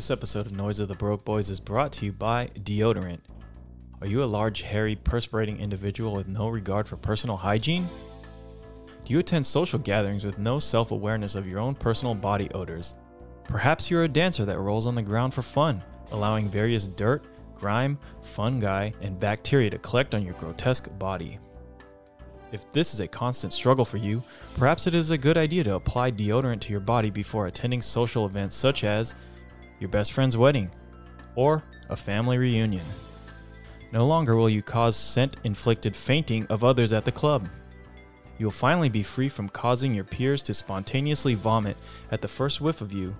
This episode of Noise of the Broke Boys is brought to you by deodorant. Are you a large, hairy, perspirating individual with no regard for personal hygiene? Do you attend social gatherings with no self awareness of your own personal body odors? Perhaps you're a dancer that rolls on the ground for fun, allowing various dirt, grime, fungi, and bacteria to collect on your grotesque body. If this is a constant struggle for you, perhaps it is a good idea to apply deodorant to your body before attending social events such as your best friend's wedding or a family reunion. No longer will you cause scent inflicted fainting of others at the club. You'll finally be free from causing your peers to spontaneously vomit at the first whiff of you.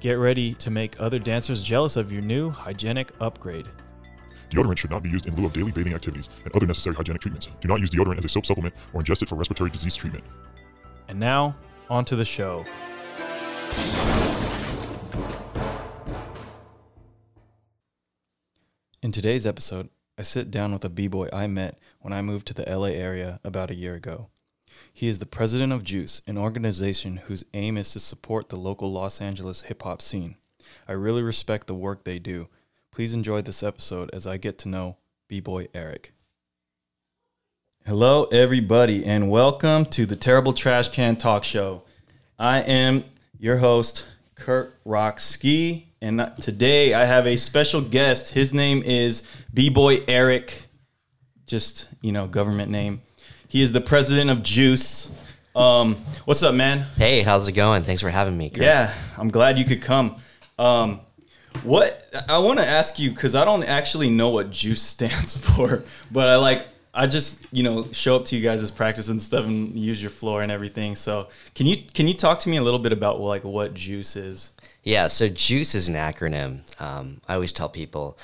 Get ready to make other dancers jealous of your new hygienic upgrade. Deodorant should not be used in lieu of daily bathing activities and other necessary hygienic treatments. Do not use deodorant as a soap supplement or ingest it for respiratory disease treatment. And now, on to the show. In today's episode, I sit down with a b-boy I met when I moved to the LA area about a year ago. He is the president of Juice, an organization whose aim is to support the local Los Angeles hip hop scene. I really respect the work they do. Please enjoy this episode as I get to know b-boy Eric. Hello, everybody, and welcome to the Terrible Trash Can Talk Show. I am your host, Kurt Rock-Ski, and today I have a special guest. His name is B-Boy Eric, just, you know, government name. He is the president of Juice. Um, what's up, man? Hey, how's it going? Thanks for having me. Kurt. Yeah, I'm glad you could come. Um, what I want to ask you because I don't actually know what Juice stands for, but I like I just you know show up to you guys' as practice and stuff and use your floor and everything. So can you can you talk to me a little bit about like what Juice is? Yeah, so JUICE is an acronym. Um, I always tell people,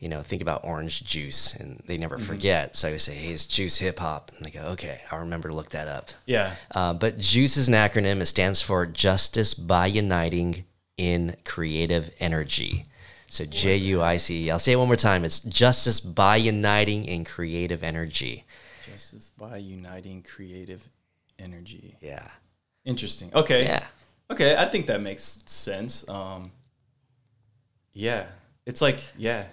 you know, think about orange juice, and they never Mm-hmm. forget. So I always say, "Hey, it's Juice Hip Hop," and they go, "Okay, I'll remember to look that up." Yeah. Uh, but JUICE is an acronym. It stands for Justice by Uniting in Creative Energy. So J U I C E. I'll say it one more time. It's Justice by Uniting in Creative Energy. Justice by uniting creative energy. Yeah. Interesting. Okay. Yeah. Okay, I think that makes sense. Um, yeah, it's like yeah,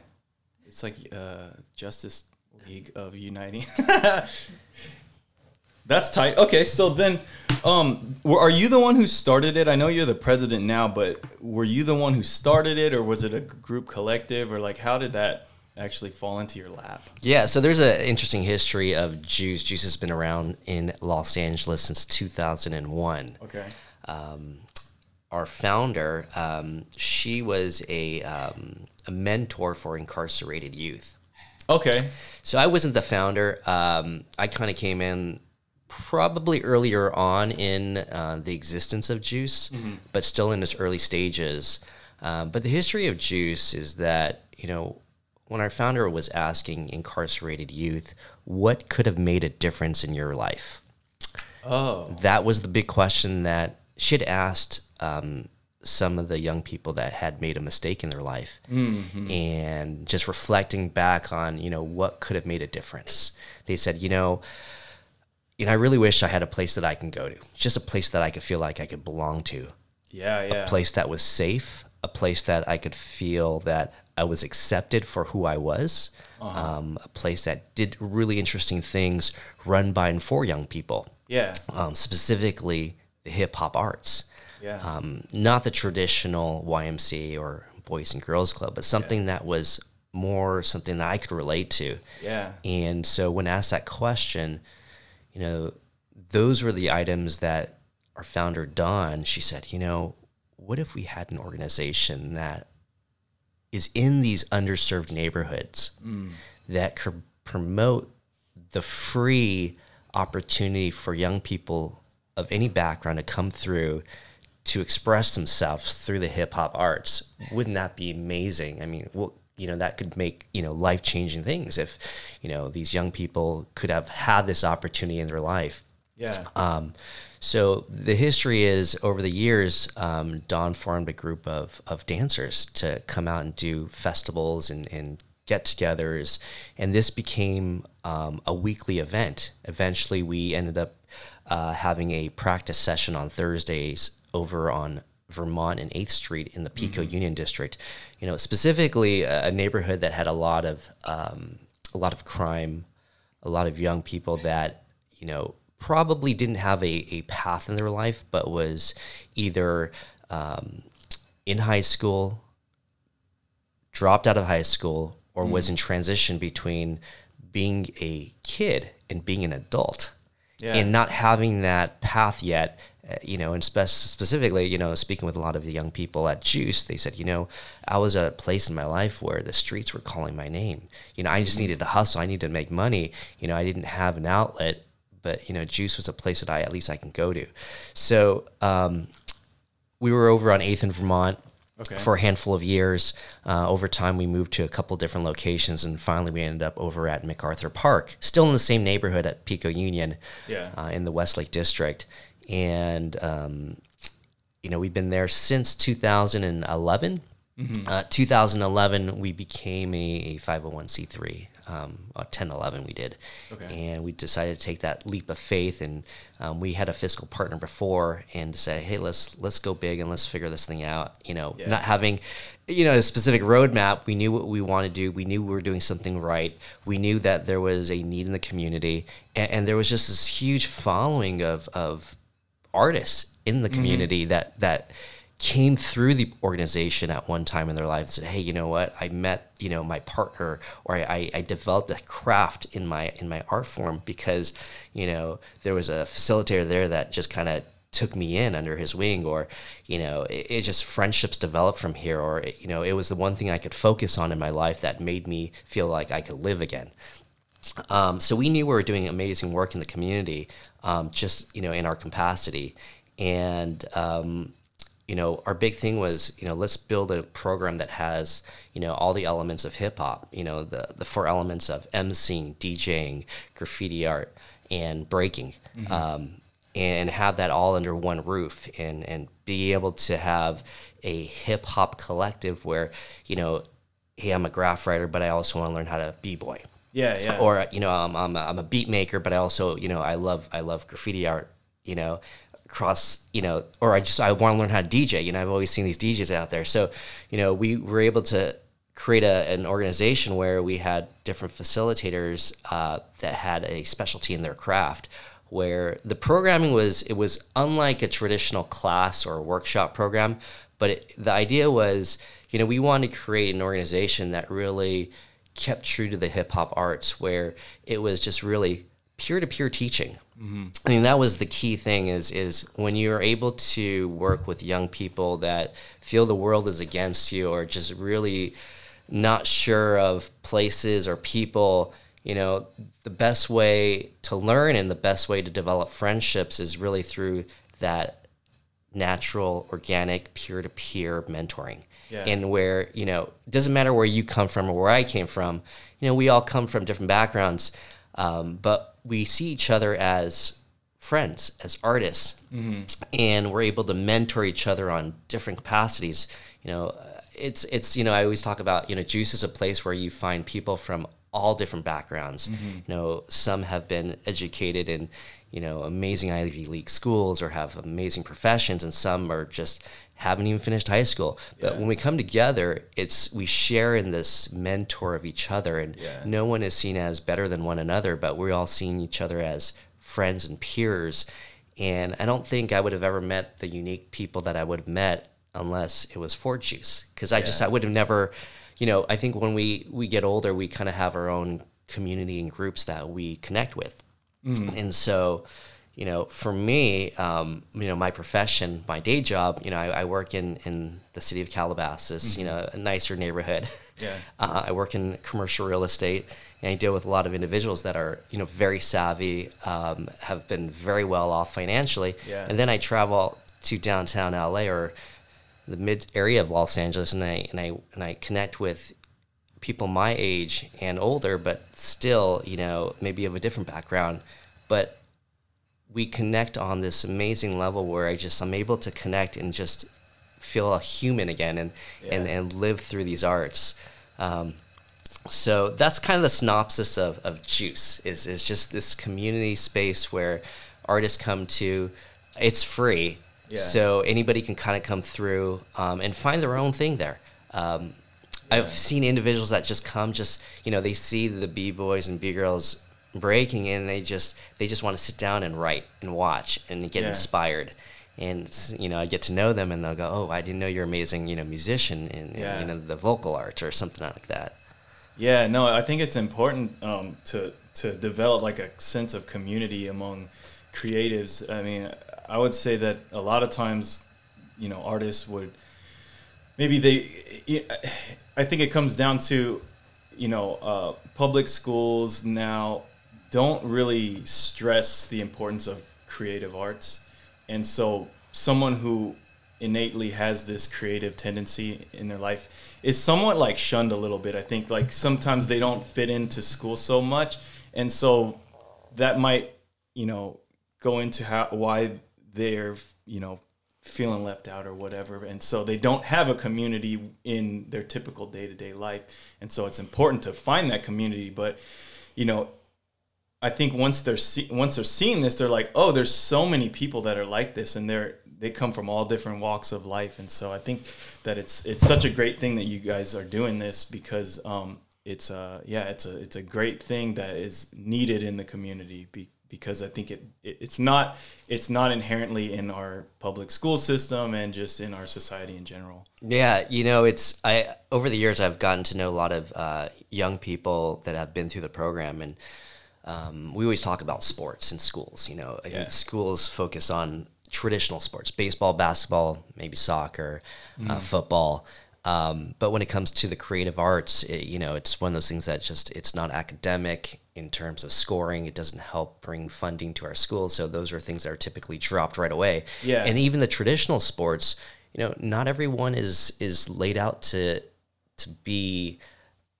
it's like uh, Justice League of Uniting. That's tight. Okay, so then, um, were, are you the one who started it? I know you're the president now, but were you the one who started it, or was it a group collective, or like how did that actually fall into your lap? Yeah, so there's an interesting history of Juice. Juice has been around in Los Angeles since 2001. Okay. Our founder, um, she was a, um, a mentor for incarcerated youth. Okay. So I wasn't the founder. Um, I kind of came in probably earlier on in uh, the existence of Juice, but still in its early stages. Um, but the history of Juice is that, you know, when our founder was asking incarcerated youth, what could have made a difference in your life? Oh. That was the big question that she had asked um, some of the young people that had made a mistake in their life, and just reflecting back on you know what could have made a difference. They said, you know, you know, I really wish I had a place that I can go to, just a place that I could feel like I could belong to, Yeah. Yeah. a place that was safe, a place that I could feel that I was accepted for who I was, um, a place that did really interesting things, run by and for young people Yeah. um, specifically the hip hop arts. Yeah. Um, not the traditional YMCA or Boys and Girls Club, but something that was more something that I could relate to. Yeah. And so when asked that question, you know, those were the items that our founder, Don, she said, you know, what if we had an organization that is in these underserved neighborhoods that could promote the free opportunity for young people of any background to come through to express themselves through the hip hop arts. Wouldn't that be amazing? I mean, you know, that could make you know life changing things if you know these young people could have had this opportunity in their life. Yeah. Um, so the history is over the years, um, Don formed a group of, of dancers to come out and do festivals and, and get-togethers, and this became um, a weekly event. Eventually, we ended up uh, having a practice session on Thursdays over on Vermont and 8th Street in the Pico Union District. You know, specifically a, a neighborhood that had a lot of um, a lot of crime, a lot of young people that you know probably didn't have a, a path in their life, but was either um, in high school, dropped out of high school, or was in transition between being a kid and being an adult Yeah. and not having that path yet uh, you know and spe- specifically you know speaking with a lot of the young people at juice they said you know i was at a place in my life where the streets were calling my name. You know i just needed to hustle. I needed to make money. You know i didn't have an outlet but you know juice was a place that i at least i can go to. So um, we were over on 8th in vermont Okay. for a handful of years. Uh, over time, we moved to a couple different locations, and finally, we ended up over at MacArthur Park, still in the same neighborhood at Pico Union, Yeah. uh, in the Westlake District. And um, you know, we've been there since 2011. Uh, 2011, we became a, a 501c3. Um, uh, 10, 11, we did. Okay. And we decided to take that leap of faith. And um, we had a fiscal partner before and say, hey, let's let's go big and let's figure this thing out. You know, Yeah. not having, you know, a specific roadmap. We knew what we wanted to do. We knew we were doing something right. We knew that there was a need in the community. And, and there was just this huge following of, of artists in the community that that came through the organization at one time in their life and said, "Hey, you know what? I met you know my partner, or I, I, developed a craft in my in my art form because you know there was a facilitator there that just kind of." took me in under his wing or you know it, it just friendships developed from here or you know it was the one thing i could focus on in my life that made me feel like i could live again um, so we knew we were doing amazing work in the community, um, just you know in our capacity, and um, you know our big thing was you know let's build a program that has you know all the elements of hip hop, you know the the four elements of emceeing, DJing, graffiti art, and breaking. Um, and have that all under one roof and, and be able to have a hip hop collective where, you know, hey, I'm a graph writer, but I also want to learn how to b-boy Yeah. Yeah. or you know I'm, I'm, a, I'm a beat maker but i also you know i love i love graffiti art you know cross you know or i just i want to learn how to dj you know i've always seen these djs out there so you know we were able to create a, an organization where we had different facilitators uh, that had a specialty in their craft where the programming was it was unlike a traditional class or workshop program but it, the idea was you know we wanted to create an organization that really kept true to the hip hop arts where it was just really peer to peer teaching. I mean that was the key thing is is when you're able to work with young people that feel the world is against you or just really not sure of places or people, you know, the best way to learn and the best way to develop friendships is really through that natural, organic, peer to peer mentoring. Yeah. And where, you know, it doesn't matter where you come from or where I came from, you know, we all come from different backgrounds, um, but we see each other as friends, as artists, and we're able to mentor each other on different capacities. You know, uh, it's, it's, you know, I always talk about, you know, Juice is a place where you find people from all different backgrounds. You know, some have been educated in, you know, amazing Ivy League schools or have amazing professions, and some are just haven't even finished high school. But Yeah. when we come together, it's we share in this mentor of each other, and Yeah. no one is seen as better than one another, but we're all seeing each other as friends and peers. And I don't think I would have ever met the unique people that I would have met unless it was for Juice, because I just I would have never, you know, I think when we we get older, we kind of have our own community and groups that we connect with, mm. and so. You know, for me, um, you know, my profession, my day job, you know, I, I work in, in the city of Calabasas, you know, a nicer neighborhood. Yeah. Uh, I work in commercial real estate, and I deal with a lot of individuals that are, you know, very savvy, um, have been very well off financially, Yeah. and then I travel to downtown LA or the mid area of Los Angeles, and I and I and I connect with people my age and older, but still, you know, maybe of a different background, but we connect on this amazing level where I just I'm able to connect and just feel a human again and and, Yeah. and live through these arts. Um, so that's kind of the synopsis of, of Juice is is just this community space where artists come to. It's free. Yeah. So anybody can kind of come through um, and find their own thing there. Um, I've seen individuals that just come, just you know, they see the b boys and b girls breaking, and they just they just want to sit down and write and watch and get Yeah. inspired. And you know, I get to know them, and they'll go, "Oh, I didn't know you're amazing, you know, musician in, Yeah. you know the vocal arts or something like that." Yeah, no, I think it's important um, to to develop like a sense of community among creatives. I mean, I would say that a lot of times, you know, artists would maybe they. I think it comes down to, you know, uh, public schools now don't really stress the importance of creative arts, and so someone who innately has this creative tendency in their life is somewhat like shunned a little bit. I think. Like sometimes they don't fit into school so much, and so that might you know go into how why they're you know feeling left out or whatever, and so they don't have a community in their typical day to day life, and so it's important to find that community, but you know I think once they're see- once they're seeing this, they're like, oh, there's so many people that are like this, and they're they come from all different walks of life, and so I think that it's it's such a great thing that you guys are doing this because um, it's uh yeah it's a it's a great thing that is needed in the community be- because I think it, it it's not it's not inherently in our public school system and just in our society in general. Yeah, you know, it's I over the years I've gotten to know a lot of uh, young people that have been through the program, and um, we always talk about sports in schools. You know, I Yeah. think schools focus on traditional sports: baseball, basketball, maybe soccer, uh, football. Um, but when it comes to the creative arts, it, you know, it's one of those things that just it's not academic in terms of scoring. It doesn't help bring funding to our schools, so those are things that are typically dropped right away. Yeah. and even the traditional sports, you know, not everyone is is laid out to to be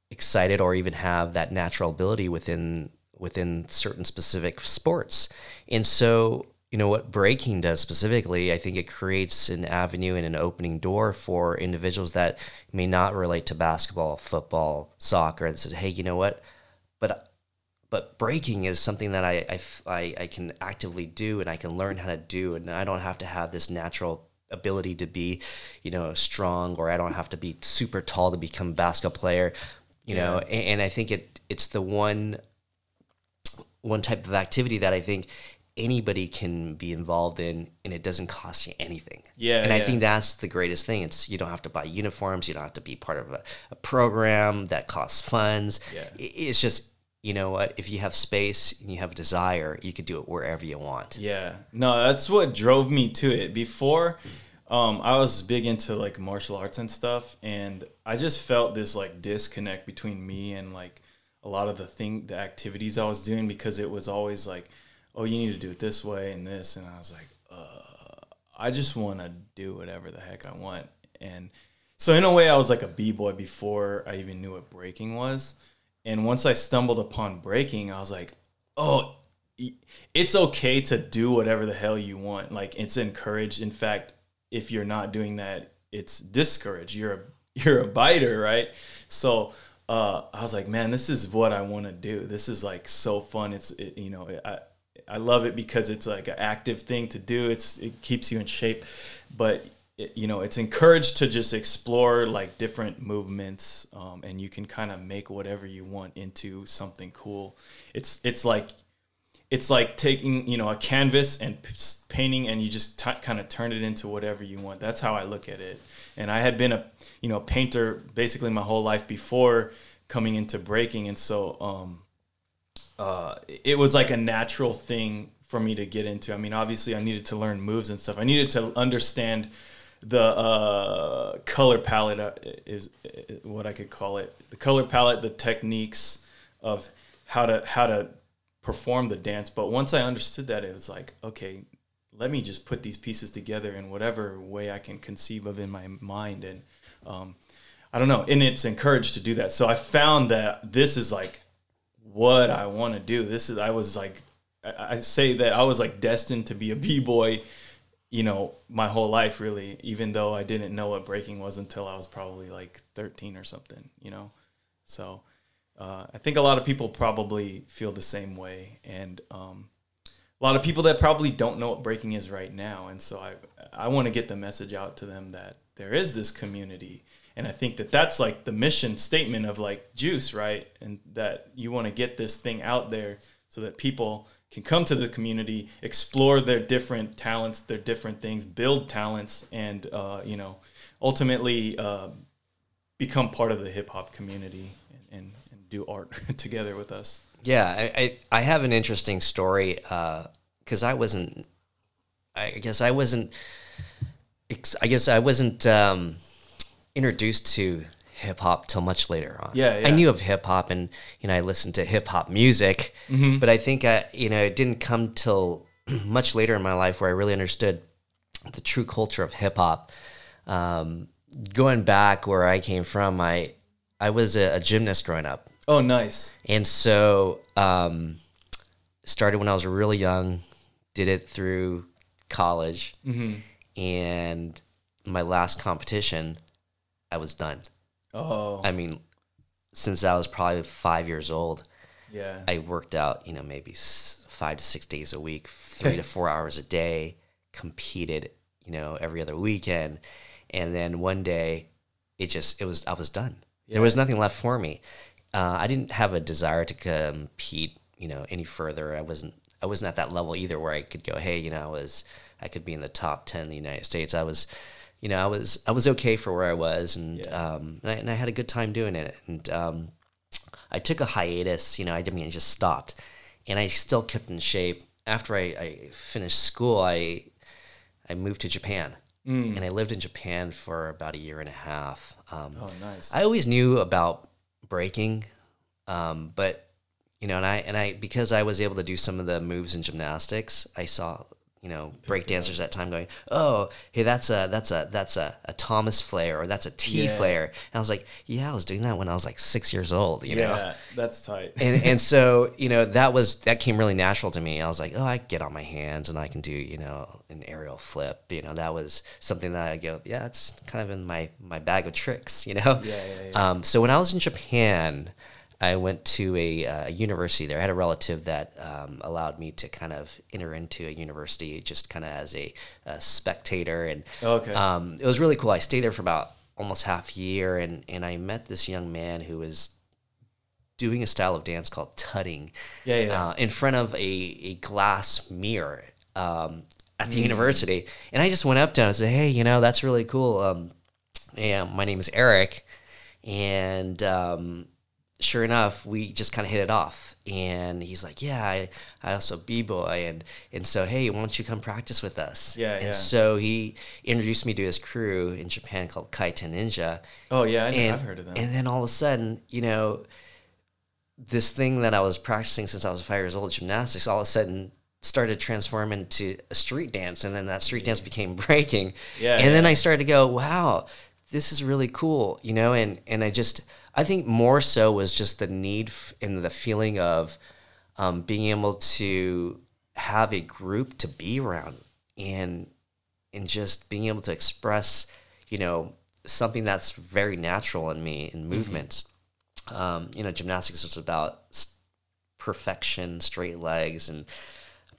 excited or even have that natural ability within within certain specific sports. And so, you know, what breaking does specifically, I think it creates an avenue and an opening door for individuals that may not relate to basketball, football, soccer, and says, hey, you know what? But but breaking is something that I, I, I can actively do and I can learn how to do and I don't have to have this natural ability to be you know strong or I don't have to be super tall to become a basketball player you know and, and I think it it's the one one type of activity that I think anybody can be involved in and it doesn't cost you anything. Yeah, and I think that's the greatest thing. It's you don't have to buy uniforms. You don't have to be part of a, a program that costs funds. Yeah. It's just you know what? If you have space and you have a desire you could do it wherever you want. Yeah, no, that's what drove me to it. Before, um, I was big into like martial arts and stuff, and I just felt this like disconnect between me and like a lot of the thing, the activities I was doing because it was always like, oh, you need to do it this way and this, and I was like, uh, I just want to do whatever the heck I want, and so in a way, I was like a b boy before I even knew what breaking was, and once I stumbled upon breaking, I was like, oh it's okay to do whatever the hell you want. Like it's encouraged. In fact, if you're not doing that, it's discouraged. You're a you're a biter, right? So uh, I was like, man, this is what I want to do. This is like so fun. It's it, you know I I love it because it's like an active thing to do. It's it keeps you in shape, but it, you know it's encouraged to just explore like different movements, um, and you can kind of make whatever you want into something cool. It's it's like it's like taking you know a canvas and painting and you just t- kind of turn it into whatever you want that's how i look at it and i had been a you know painter basically my whole life before coming into breaking and so um uh it was like a natural thing for me to get into i mean obviously i needed to learn moves and stuff i needed to understand the uh, color palette uh, is, is what I could call it. The color palette, the techniques of how to how to perform the dance. But once I understood that, it was like, okay, let me just put these pieces together in whatever way I can conceive of in my mind. And um, I don't know, and it's encouraged to do that. So I found that this is like what I want to do. This is I was like, I, say that I was like destined to be a b boy you know, my whole life really, even though I didn't know what breaking was until I was probably like 13 or something, you know? So uh, I think a lot of people probably feel the same way. And um, a lot of people that probably don't know what breaking is right now, and so I I want to get the message out to them that there is this community, and I think that that's like the mission statement of like Juice, right? And that you want to get this thing out there so that people can come to the community, explore their different talents, their different things, build talents, and uh, you know, ultimately uh, become part of the hip hop community and, and, and, do art together with us. Yeah, I, I, I have an interesting story because uh, I wasn't, I guess I wasn't, I guess I wasn't um, introduced to hip hop till much later on. Yeah, yeah. I knew of hip hop and you know I listened to hip hop music, mm-hmm. but I think I, you know it didn't come till much later in my life where I really understood the true culture of hip hop. Um, going back where I came from, I I was a, a gymnast growing up. Oh, nice. And so um, started when I was really young, did it through college, mm-hmm. and my last competition, I was done. Oh. I mean, since I was probably five years old, yeah, I worked out, you know, maybe five to six days a week, three to four hours a day, competed, you know, every other weekend. And then one day, it just, it was, I was done. Yeah. There was nothing left for me. Uh, I didn't have a desire to compete, you know, any further. I wasn't, I wasn't at that level either where I could go, hey, you know, I was, I could be in the top 10 in the United States. I was, you know, I was I was okay for where I was, and yeah. um, and I, and, I, had a good time doing it. And um, I took a hiatus. You know, I didn't mean I just stopped, and I still kept in shape. After I, I finished school, I I moved to Japan, mm. and I lived in Japan for about a year and a half. Um, oh, nice! I always knew about breaking, um, but you know, and I and I because I was able to do some of the moves in gymnastics, I saw you know break dancers at that time going oh hey that's a that's a that's a, a thomas flare or that's a t yeah. flare and i was like yeah i was doing that when i was like six years old you yeah, know that's tight. And, and so you know that was that came really natural to me. I was like oh i get on my hands and i can do you know an aerial flip you know that was something that i go yeah it's kind of in my my bag of tricks you know? Yeah, yeah, yeah. Um, so when i was in japan I went to a, uh, university there. I had a relative that um, allowed me to kind of enter into a university just kind of as a, a, spectator. And oh, okay. um, it was really cool. I stayed there for about almost half a year, and, and I met this young man who was doing a style of dance called tutting yeah, yeah. Uh, in front of a, a glass mirror um, at the mm. university. And I just went up to him and said, hey, you know, that's really cool. Um, yeah, my name is Eric. And um, sure enough, we just kind of hit it off. And he's like, "Yeah, I, I also b boy, and and so hey, why don't you come practice with us?" Yeah, and yeah. so he introduced me to his crew in Japan called Kaiten Ninja. Oh yeah, I I've heard of them. And then all of a sudden, you know, this thing that I was practicing since I was five years old, gymnastics, all of a sudden started transforming to into a street dance, and then that street dance became breaking. Yeah, and yeah. then I started to go, "Wow, this is really cool," you know, and and I just I think more so was just the need and the feeling of um, being able to have a group to be around and and just being able to express, you know, something that's very natural in me in movements. Mm-hmm. Um, you know, gymnastics is about perfection, straight legs and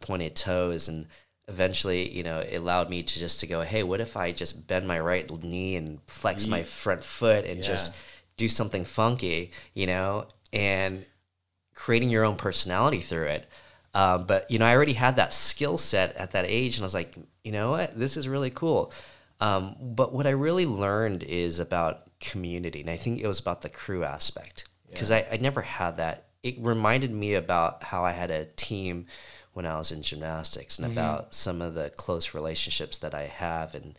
pointed toes, and eventually, you know, it allowed me to just to go, hey, what if I just bend my right knee and flex my front foot and yeah. just do something funky, you know, and creating your own personality through it. Um, but you know, I already had that skill set at that age, and I was like, you know what, this is really cool. Um, but what I really learned is about community, and I think it was about the crew aspect because yeah. I, I never had that. It reminded me about how I had a team when I was in gymnastics, and mm-hmm. about some of the close relationships that I have, and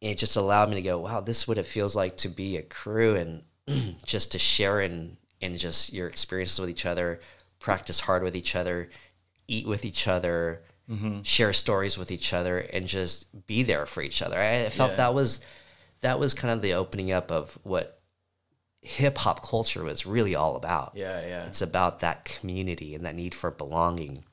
it just allowed me to go, wow, this is what it feels like to be a crew and just to share in in just your experiences with each other, practice hard with each other, eat with each other, mm-hmm. share stories with each other, and just be there for each other. I, felt yeah. that was that was kind of the opening up of what hip hop culture was really all about. Yeah, yeah. It's about that community and that need for belonging,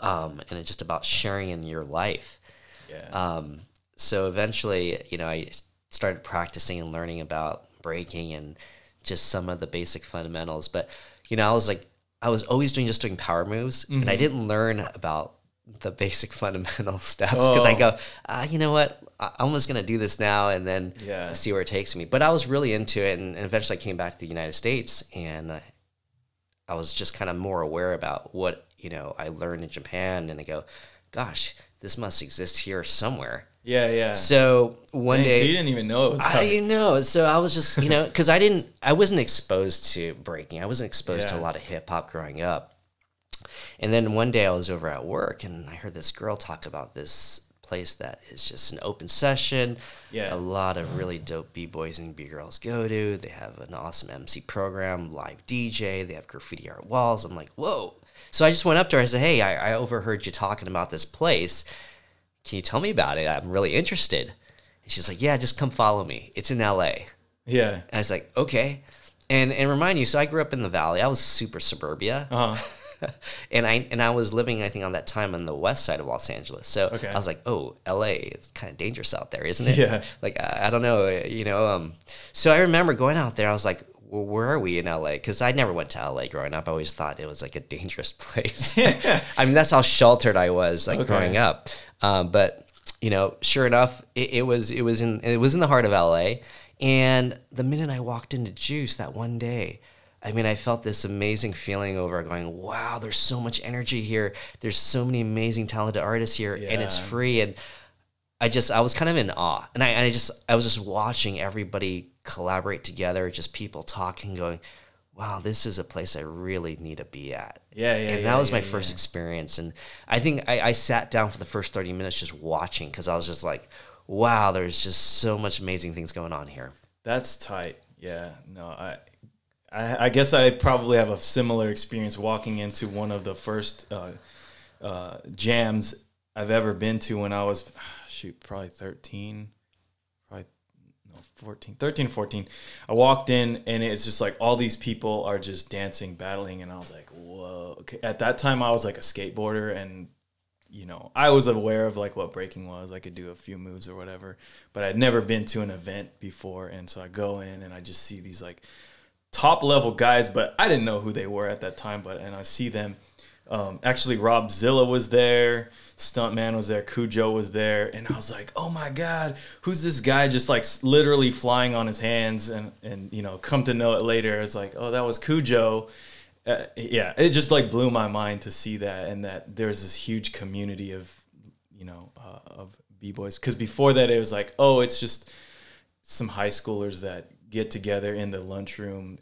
um, and it's just about sharing in your life. Yeah. Um, so eventually, you know, I started practicing and learning about breaking and just some of the basic fundamentals. But, you know, I was like, I was always doing just doing power moves, and I didn't learn about the basic fundamental steps because I Oh. go, uh, you know what, I- I'm just gonna do this now and then Yeah. see where it takes me. But I was really into it, and, and eventually I came back to the United States, and I, I was just kind of more aware about what you know I learned in Japan, and I go, gosh, this must exist here somewhere. Yeah, yeah. So one Dang, so day you didn't even know it was I coming. didn't know. So I was just, you know, because I didn't, I wasn't exposed to breaking. I wasn't exposed to a lot of hip hop growing up. And then one day I was over at work and I heard this girl talk about this place that is just an open session. Yeah. A lot of really dope B boys and B girls go to. They have an awesome MC program, live DJ. They have graffiti art walls. I'm like, whoa. So I just went up to her. I said, hey, I, I overheard you talking about this place. Can you tell me about it? I'm really interested. And she's like, yeah, just come follow me. It's in LA. Yeah. And I was like, okay. And and remind you, so I grew up in the valley. I was super suburbia. Uh huh. and I and I was living, I think, on that time on the west side of Los Angeles. So Okay. I was like, oh, LA, it's kind of dangerous out there, isn't it? Yeah. Like I, I don't know, you know. Um, so I remember going out there. I was like, well, where are we in LA? Because I never went to LA growing up. I always thought it was like a dangerous place. I mean, that's how sheltered I was, like Okay. growing up. Um, but you know, sure enough, it, it was it was in it was in the heart of LA. And the minute I walked into Juice that one day, I mean, I felt this amazing feeling over going, wow, there's so much energy here. There's so many amazing, talented artists here, and it's free. And I just, I was kind of in awe. And I, and I just, I was just watching everybody collaborate together, just people talking, going, wow, this is a place I really need to be at. Yeah, yeah. and yeah, that was my yeah, first yeah. experience. And I think I, I sat down for the first 30 minutes just watching because I was just like, wow, there's just so much amazing things going on here. That's tight. Yeah. No, I, I, I guess I probably have a similar experience walking into one of the first uh, uh, jams I've ever been to when I was, shoot, probably 13, probably no, 14, 13, 14. I walked in and it's just like all these people are just dancing, battling. And I was like, whoa. Okay. At that time, I was like a skateboarder and you know, I was aware of like what breaking was. I could do a few moves or whatever, but I'd never been to an event before. And so I go in and I just see these like top level guys, but I didn't know who they were at that time. But and I see them. Um, actually, Robzilla was there. Stuntman was there. Cujo was there, and I was like, "Oh my God, who's this guy?" Just like literally flying on his hands, and and you know, come to know it later, it's like, "Oh, that was Cujo." uh, yeah, it just like blew my mind to see that and that there's this huge community of, you know, uh, of b boys. Because before that, it was like, oh, it's just some high schoolers that get together in the lunchroom,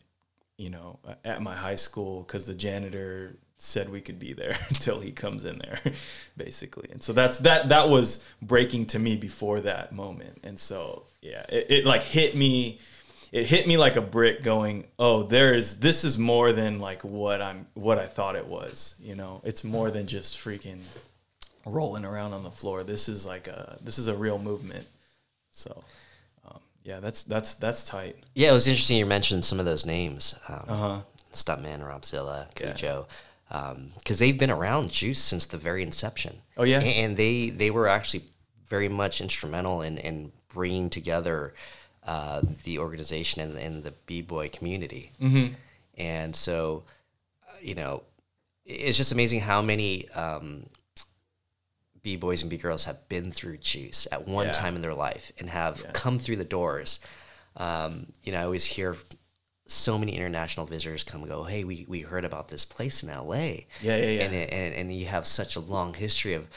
you know, at my high school because the janitor said we could be there until he comes in there, basically. And so that's that. That was breaking to me before that moment. And so yeah, it, it like hit me it hit me like a brick going oh there's this is more than like what i'm what i thought it was you know it's more than just freaking rolling around on the floor this is like a this is a real movement so um, yeah that's that's that's tight Yeah, it was interesting you mentioned some of those names. Um, uh-huh Stuntman, Robzilla, Yeah. Because they've been around Juice since the very inception. Oh, yeah? and they they were actually very much instrumental in in bringing together uh, the organization and, and the b boy community. mm-hmm. And so, uh, you know, it's just amazing how many um, b boys and b girls have been through Juice at one Yeah. time in their life and have Yeah. come through the doors. Um, you know, I always hear so many international visitors come and go, "Hey, we, we heard about this place in LA." Yeah, yeah, yeah. And, it, and and you have such a long history of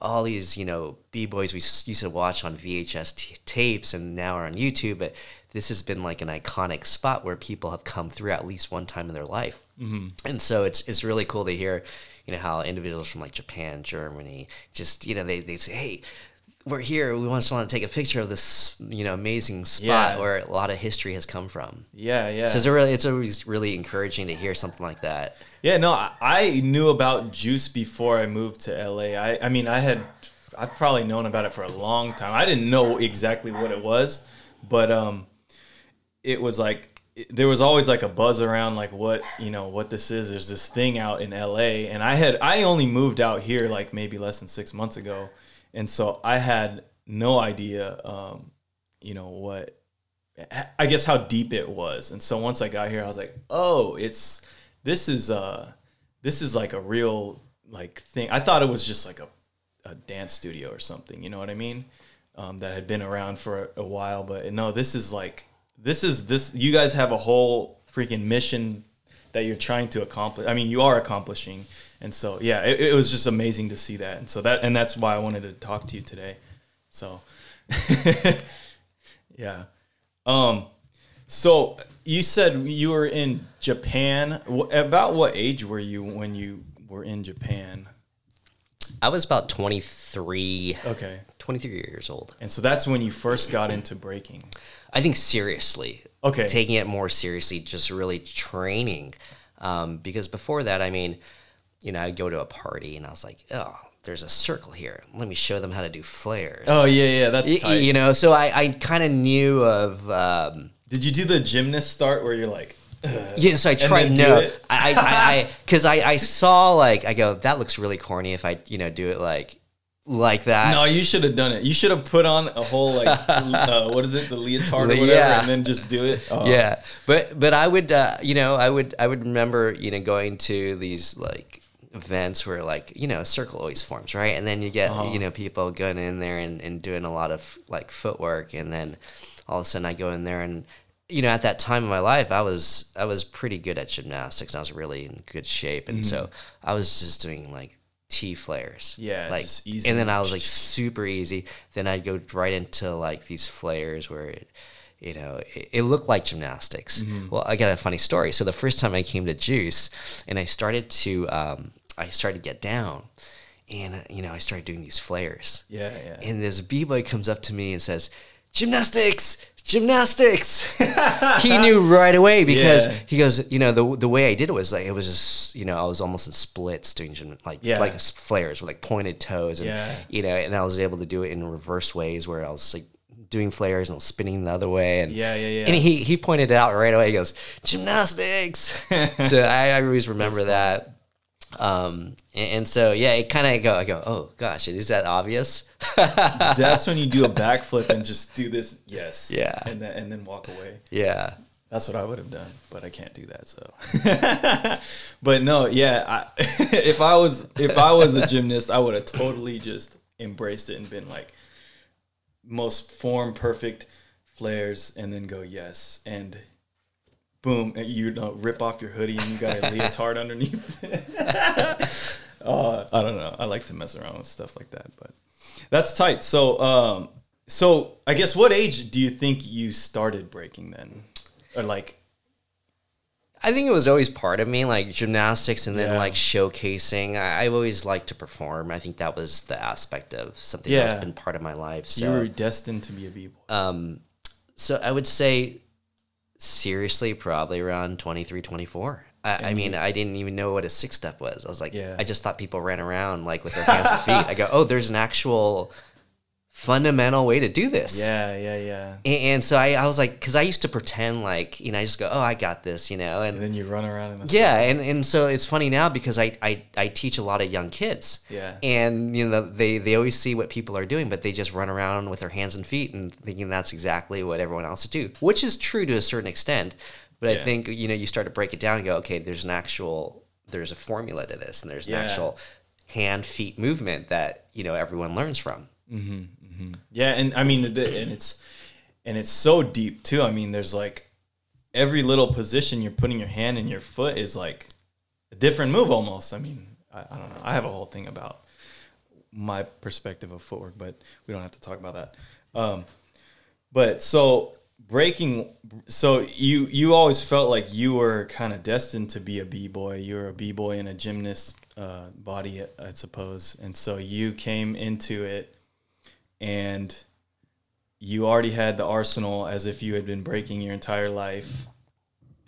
all these, you know, b boys we used to watch on VHS t- tapes and now are on YouTube. But this has been like an iconic spot where people have come through at least one time in their life. Mm-hmm. And so it's it's really cool to hear, you know, how individuals from like Japan, Germany, just you know, they they say, "Hey." We're here. We just want to take a picture of this, you know, amazing spot Yeah. where a lot of history has come from. yeah yeah So it's a really, it's always really encouraging to hear something like that. Yeah, no, I, I knew about Juice before I moved to LA. I, I mean, I had, I've probably known about it for a long time. I didn't know exactly what it was, but um, it was like it- there was always like a buzz around like what you know what this is. There's this thing out in LA, and I had I only moved out here like maybe less than six months ago, and so I had no idea, um, you know what I guess how deep it was. And so once I got here, I was like, oh, it's this is uh this is like a real like thing. I thought it was just like a a dance studio or something. You know what I mean? Um, that had been around for a, a while, but no, this is like this is this. You guys have a whole freaking mission that you're trying to accomplish. I mean, you are accomplishing, and so yeah, it, it was just amazing to see that, and so that and that's why I wanted to talk to you today. So yeah, um, so you said you were in Japan. About what age were you when you were in Japan? I was about 23, Okay. 23 years old. And so that's when you first got into breaking. I think seriously. Okay. Taking it more seriously, just really training. Um, because before that, I mean, you know, I'd go to a party and I was like, oh, there's a circle here. Let me show them how to do flares. Oh yeah, yeah, that's tight. you know, so I, I kind of knew of. Um, Did you do the gymnast start where you're like, yeah, so I tried. No? I, I, because I, I, saw like I go that looks really corny if I, you know, do it like, like that. no, you should have done it. You should have put on a whole like, uh, what is it, the leotard or Yeah. whatever, and then just do it. Oh. yeah but but i would uh, you know i would i would remember you know going to these like events where like you know a circle always forms right and then you get Uh-huh. you know people going in there and, and doing a lot of like footwork and then all of a sudden i go in there and you know at that time in my life i was i was pretty good at gymnastics and i was really in good shape and so i was just doing like T flares. Yeah, like just easy. and then I was like super easy. Then I'd go right into like these flares where it, you know, it, it looked like gymnastics. Mm-hmm. Well, I got a funny story. So the first time I came to Juice, and I started to, um, I started to get down, and uh, you know, I started doing these flares. Yeah, yeah. And this b boy comes up to me and says, "Gymnastics, gymnastics." he knew right away because Yeah. he goes, you know, the the way I did it was like it was just, you know, I was almost in splits doing gym, like Yeah. like flares with like pointed toes, and Yeah. you know, and I was able to do it in reverse ways where I was like doing flares and I was spinning the other way, and Yeah, yeah, yeah. And he he pointed it out right away. He goes, gymnastics. so I, I always remember that. Um, and, so yeah, it kind of go. I go, oh gosh, is that obvious? That's when you do a backflip and just do this. Yes. Yeah. And then and then walk away. yeah. That's what I would have done, but I can't do that. So, but no, yeah. I, if I was if I was a gymnast, I would have totally just embraced it and been like most form perfect flares, and then go yes, and boom, and you know, rip off your hoodie and you got a leotard underneath. uh, I don't know. I like to mess around with stuff like that, but that's tight. So, um, so I guess what age do you think you started breaking then, or like? I think it was always part of me, like gymnastics and then Yeah. like showcasing. I, I always liked to perform. I think that was the aspect of something Yeah. that's been part of my life. So, you were destined to be a b-boy. um, so I would say seriously, probably around 23, 24. I, I mm-hmm. mean, I didn't even know what a six step was. I was like, Yeah. I just thought people ran around like with their hands and feet. I go, oh, there's an actual fundamental way to do this. yeah, yeah, yeah. And, and so I, I was like, because I used to pretend like, you know, I just go, oh, I got this, you know, and And then you run around in yeah, and, and so it's funny now because I, I, I teach a lot of young kids. Yeah. And you know they, they always see what people are doing, but they just run around with their hands and feet and thinking that's exactly what everyone else do, which is true to a certain extent. But I think you know you start to break it down and go, okay, there's an actual there's a formula to this, and there's an Yeah. actual hand feet movement that you know everyone learns from. Mm-hmm. Yeah, and I mean, the, and it's and it's so deep too. I mean, there's like every little position you're putting your hand and your foot is like a different move almost. I mean, I, I don't know. I have a whole thing about my perspective of footwork, but we don't have to talk about that. Um, but so breaking, so you you always felt like you were kind of destined to be a b boy. You were a b boy in a gymnast uh, body, I suppose, and so you came into it and you already had the arsenal as if you had been breaking your entire life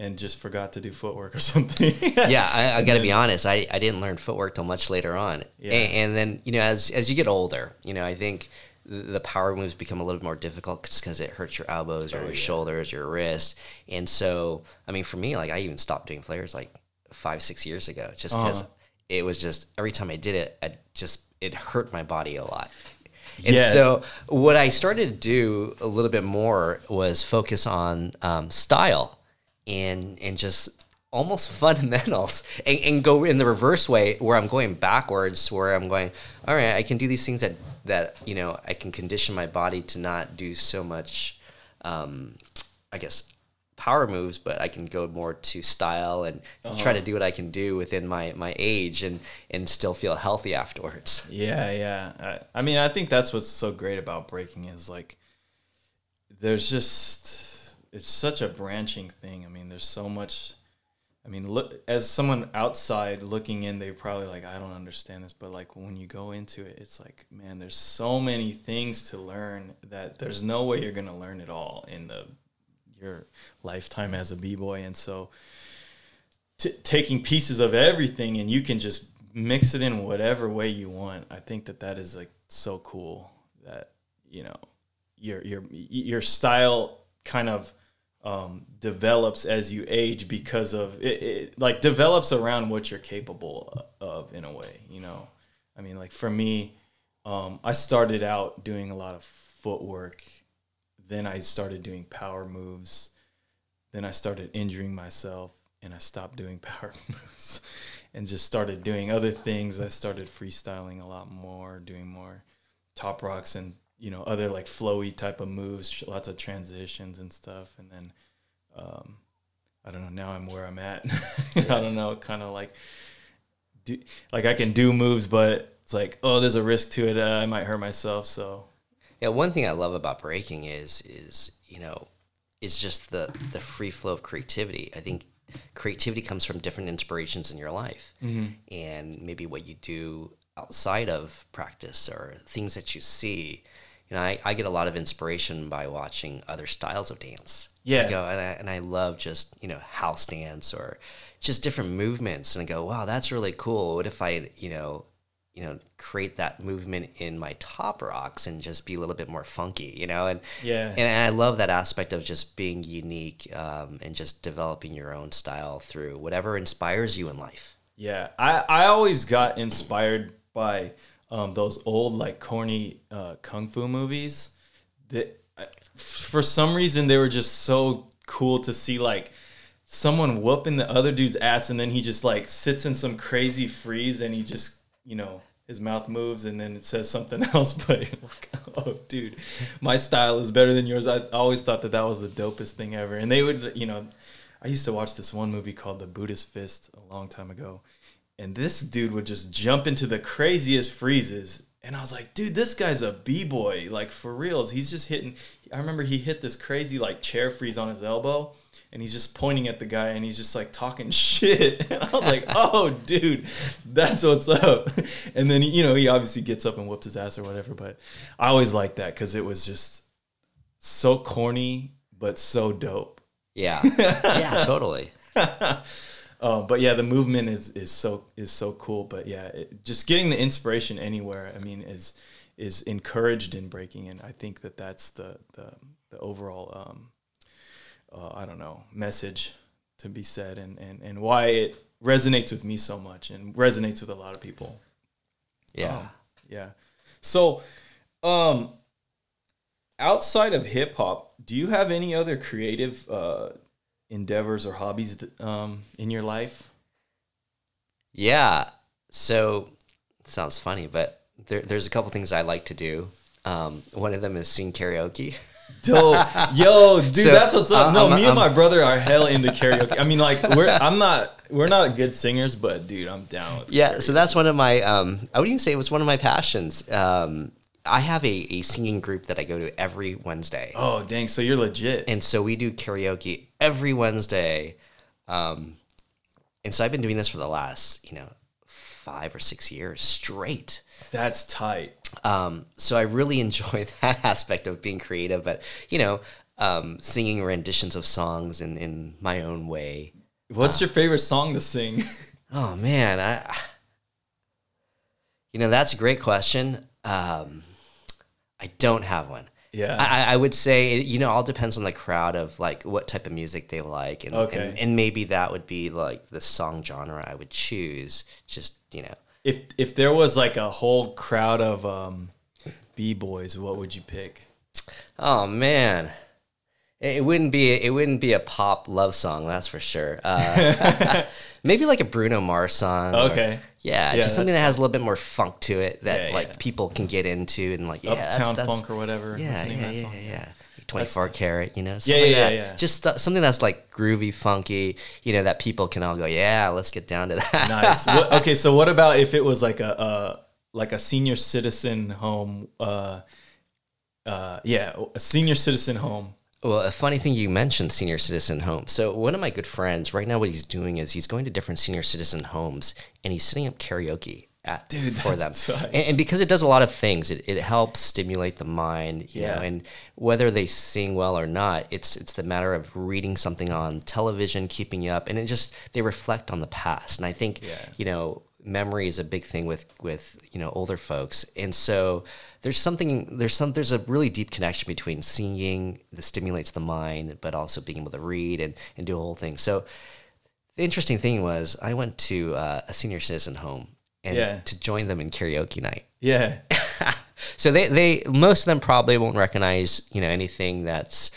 and just forgot to do footwork or something. yeah, I, I got to be honest. I, I didn't learn footwork till much later on. Yeah. And, and then you know, as as you get older, you know, I think the, power moves become a little bit more difficult because it hurts your elbows or your shoulders, your wrist. And so, I mean, for me, like I even stopped doing flares like five, six years ago, just because Uh-huh. it was just every time I did it, I just it hurt my body a lot. And Yeah. so, what I started to do a little bit more was focus on um, style and and just almost fundamentals and, and go in the reverse way where I'm going backwards, where I'm going, all right, I can do these things that, that you know, I can condition my body to not do so much, um, I guess, power moves, but I can go more to style and try to uh-huh. do what I can do within my, my age and, and still feel healthy afterwards. Yeah, yeah. I, I mean, I think that's what's so great about breaking is like there's just it's such a branching thing. I mean, there's so much I mean, look as someone outside looking in, they probably like I don't understand this, but like when you go into it, it's like, man, there's so many things to learn that there's no way you're going to learn it all in the your lifetime as a b-boy and so t- taking pieces of everything and you can just mix it in whatever way you want. I think that that is like so cool that you know your your your style kind of um, develops as you age because of it, it like develops around what you're capable of in a way you know i mean like for me um, i started out doing a lot of footwork then i started doing power moves. Then i started injuring myself and i stopped doing power moves and just started doing other things. I started freestyling a lot more doing more top rocks and you know other like flowy type of moves lots of transitions and stuff. And then um, i don't know now i'm where i'm at. I don't know kind of like do like i can do moves but it's like oh there's a risk to it. Uh, i might hurt myself. So Yeah, one thing I love about breaking is is you know is just the the free flow of creativity. I think creativity comes from different inspirations in your life, mm-hmm. and maybe what you do outside of practice or things that you see. You know, I, I get a lot of inspiration by watching other styles of dance. Yeah. I go and I, and I love just you know house dance or just different movements, and I go, wow, that's really cool. What if I you know you know create that movement in my top rocks and just be a little bit more funky you know and Yeah. and i love that aspect of just being unique um, and just developing your own style through whatever inspires you in life Yeah, I, I always got inspired by um, those old like corny uh, kung fu movies. That I- for some reason they were just so cool to see like someone whooping the other dude's ass and then he just like sits in some crazy freeze and he just you know his mouth moves and then it says something else but like oh dude my style is better than yours. I always thought that that was the dopest thing ever. And they would you know i used to watch this one movie called the buddhist fist a long time ago. And this dude would just jump into the craziest freezes. And i was like dude this guy's a b-boy like for reals. He's just hitting i remember he hit this crazy like chair freeze on his elbow and he's just pointing at the guy and he's just like talking shit. And i was like oh dude that's what's up. And then you know he obviously gets up and whoops his ass or whatever but i always liked that because it was just so corny but so dope. Yeah. Yeah totally. Um, but yeah, the movement is is so is so cool. But yeah, it, just getting the inspiration anywhere, I mean, is is encouraged in breaking, and I think that that's the the, the overall um, uh, I don't know message to be said, and, and and why it resonates with me so much, and resonates with a lot of people. yeah Um, yeah. So, um, outside of hip hop, do you have any other creative uh, endeavors or hobbies that, um, in your life? yeah so sounds funny but there, there's a couple things i like to do um, one of them is sing karaoke Dope. Yo, dude, So, that's what's up. uh, No, I'm- me and I'm- my brother are hell into karaoke. I mean, like, we're I'm not we're not good singers, but dude, I'm down with it. Yeah, so that's one of my. Um, I wouldn't even say it was one of my passions. Um, I have a, a singing group that I go to every Wednesday, Oh, dang, so you're legit. and so we do karaoke every Wednesday. Um, and so I've been doing this for the last, you know, five or six years straight. That's tight. Um, so I really enjoy that aspect of being creative, but you know, um, singing renditions of songs in in my own way. What's your favorite song to sing? Oh man, I you know that's a great question. Um, I don't have one. Yeah. I, I would say it, you know all depends on the crowd of like what type of music they like, and, Okay. and and maybe that would be like the song genre I would choose. Just you know, if if there was like a whole crowd of um b boys, what would you pick? oh man, It wouldn't be it wouldn't be a pop love song, that's for sure. Uh, maybe like a Bruno Mars song. or- Okay. yeah, Yeah, just something that has a little bit more funk to it that Yeah, like yeah. people can get into and like yeah, Uptown that's, Funk or whatever. Yeah, yeah, yeah, yeah. Twenty four karat, you know, Yeah, something yeah, yeah, that. yeah. Just uh, something that's like groovy, funky, you know, that people can all go, yeah, let's get down to that. nice. What, okay, so what about if it was like a, a like a senior citizen home? Uh, uh, yeah, a senior citizen home. Well, a funny thing you mentioned senior citizen home. So one of my good friends right now, what he's doing is he's going to different senior citizen homes and he's setting up karaoke at Dude, for them. And, and because it does a lot of things, it, it helps stimulate the mind, you Yeah. know. And whether they sing well or not, it's it's the matter of reading something on television, keeping you up, and it just they reflect on the past. And I think Yeah. you know memory is a big thing with with you know older folks and so there's something there's some there's a really deep connection between singing that stimulates the mind but also being able to read and and do a whole thing so the interesting thing was i went to uh, a senior citizen home and Yeah. to join them in karaoke night Yeah, so they they most of them probably won't recognize you know anything that's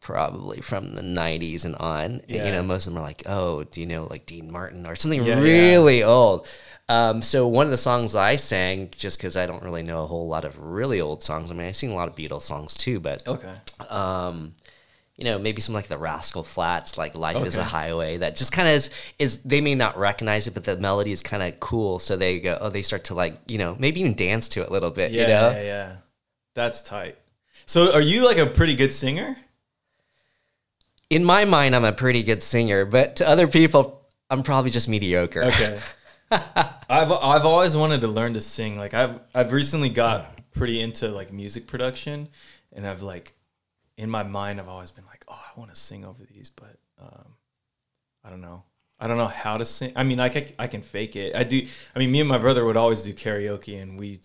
probably from the 90s and on Yeah. you know most of them are like oh do you know like dean martin or something Yeah, yeah. really old um, so one of the songs i sang just because i don't really know a whole lot of really old songs i mean i sing a lot of beatles songs too but okay. um, you know, maybe some like the Rascal Flatts, like "Life Is a Highway." That just kind of is, is. They may not recognize it, but the melody is kind of cool. So they go, oh, they start to like, you know, maybe even dance to it a little bit. Yeah, you know, yeah, yeah. That's tight. So, are you like a pretty good singer? in my mind, I'm a pretty good singer, but to other people, I'm probably just mediocre. Okay. I've I've always wanted to learn to sing. Like I've I've recently got pretty into like music production, and I've like in my mind I've always been like, oh, I want to sing over these, but um, I don't know. I don't know how to sing. I mean, I can I can fake it. I do. I mean, me and my brother would always do karaoke, and we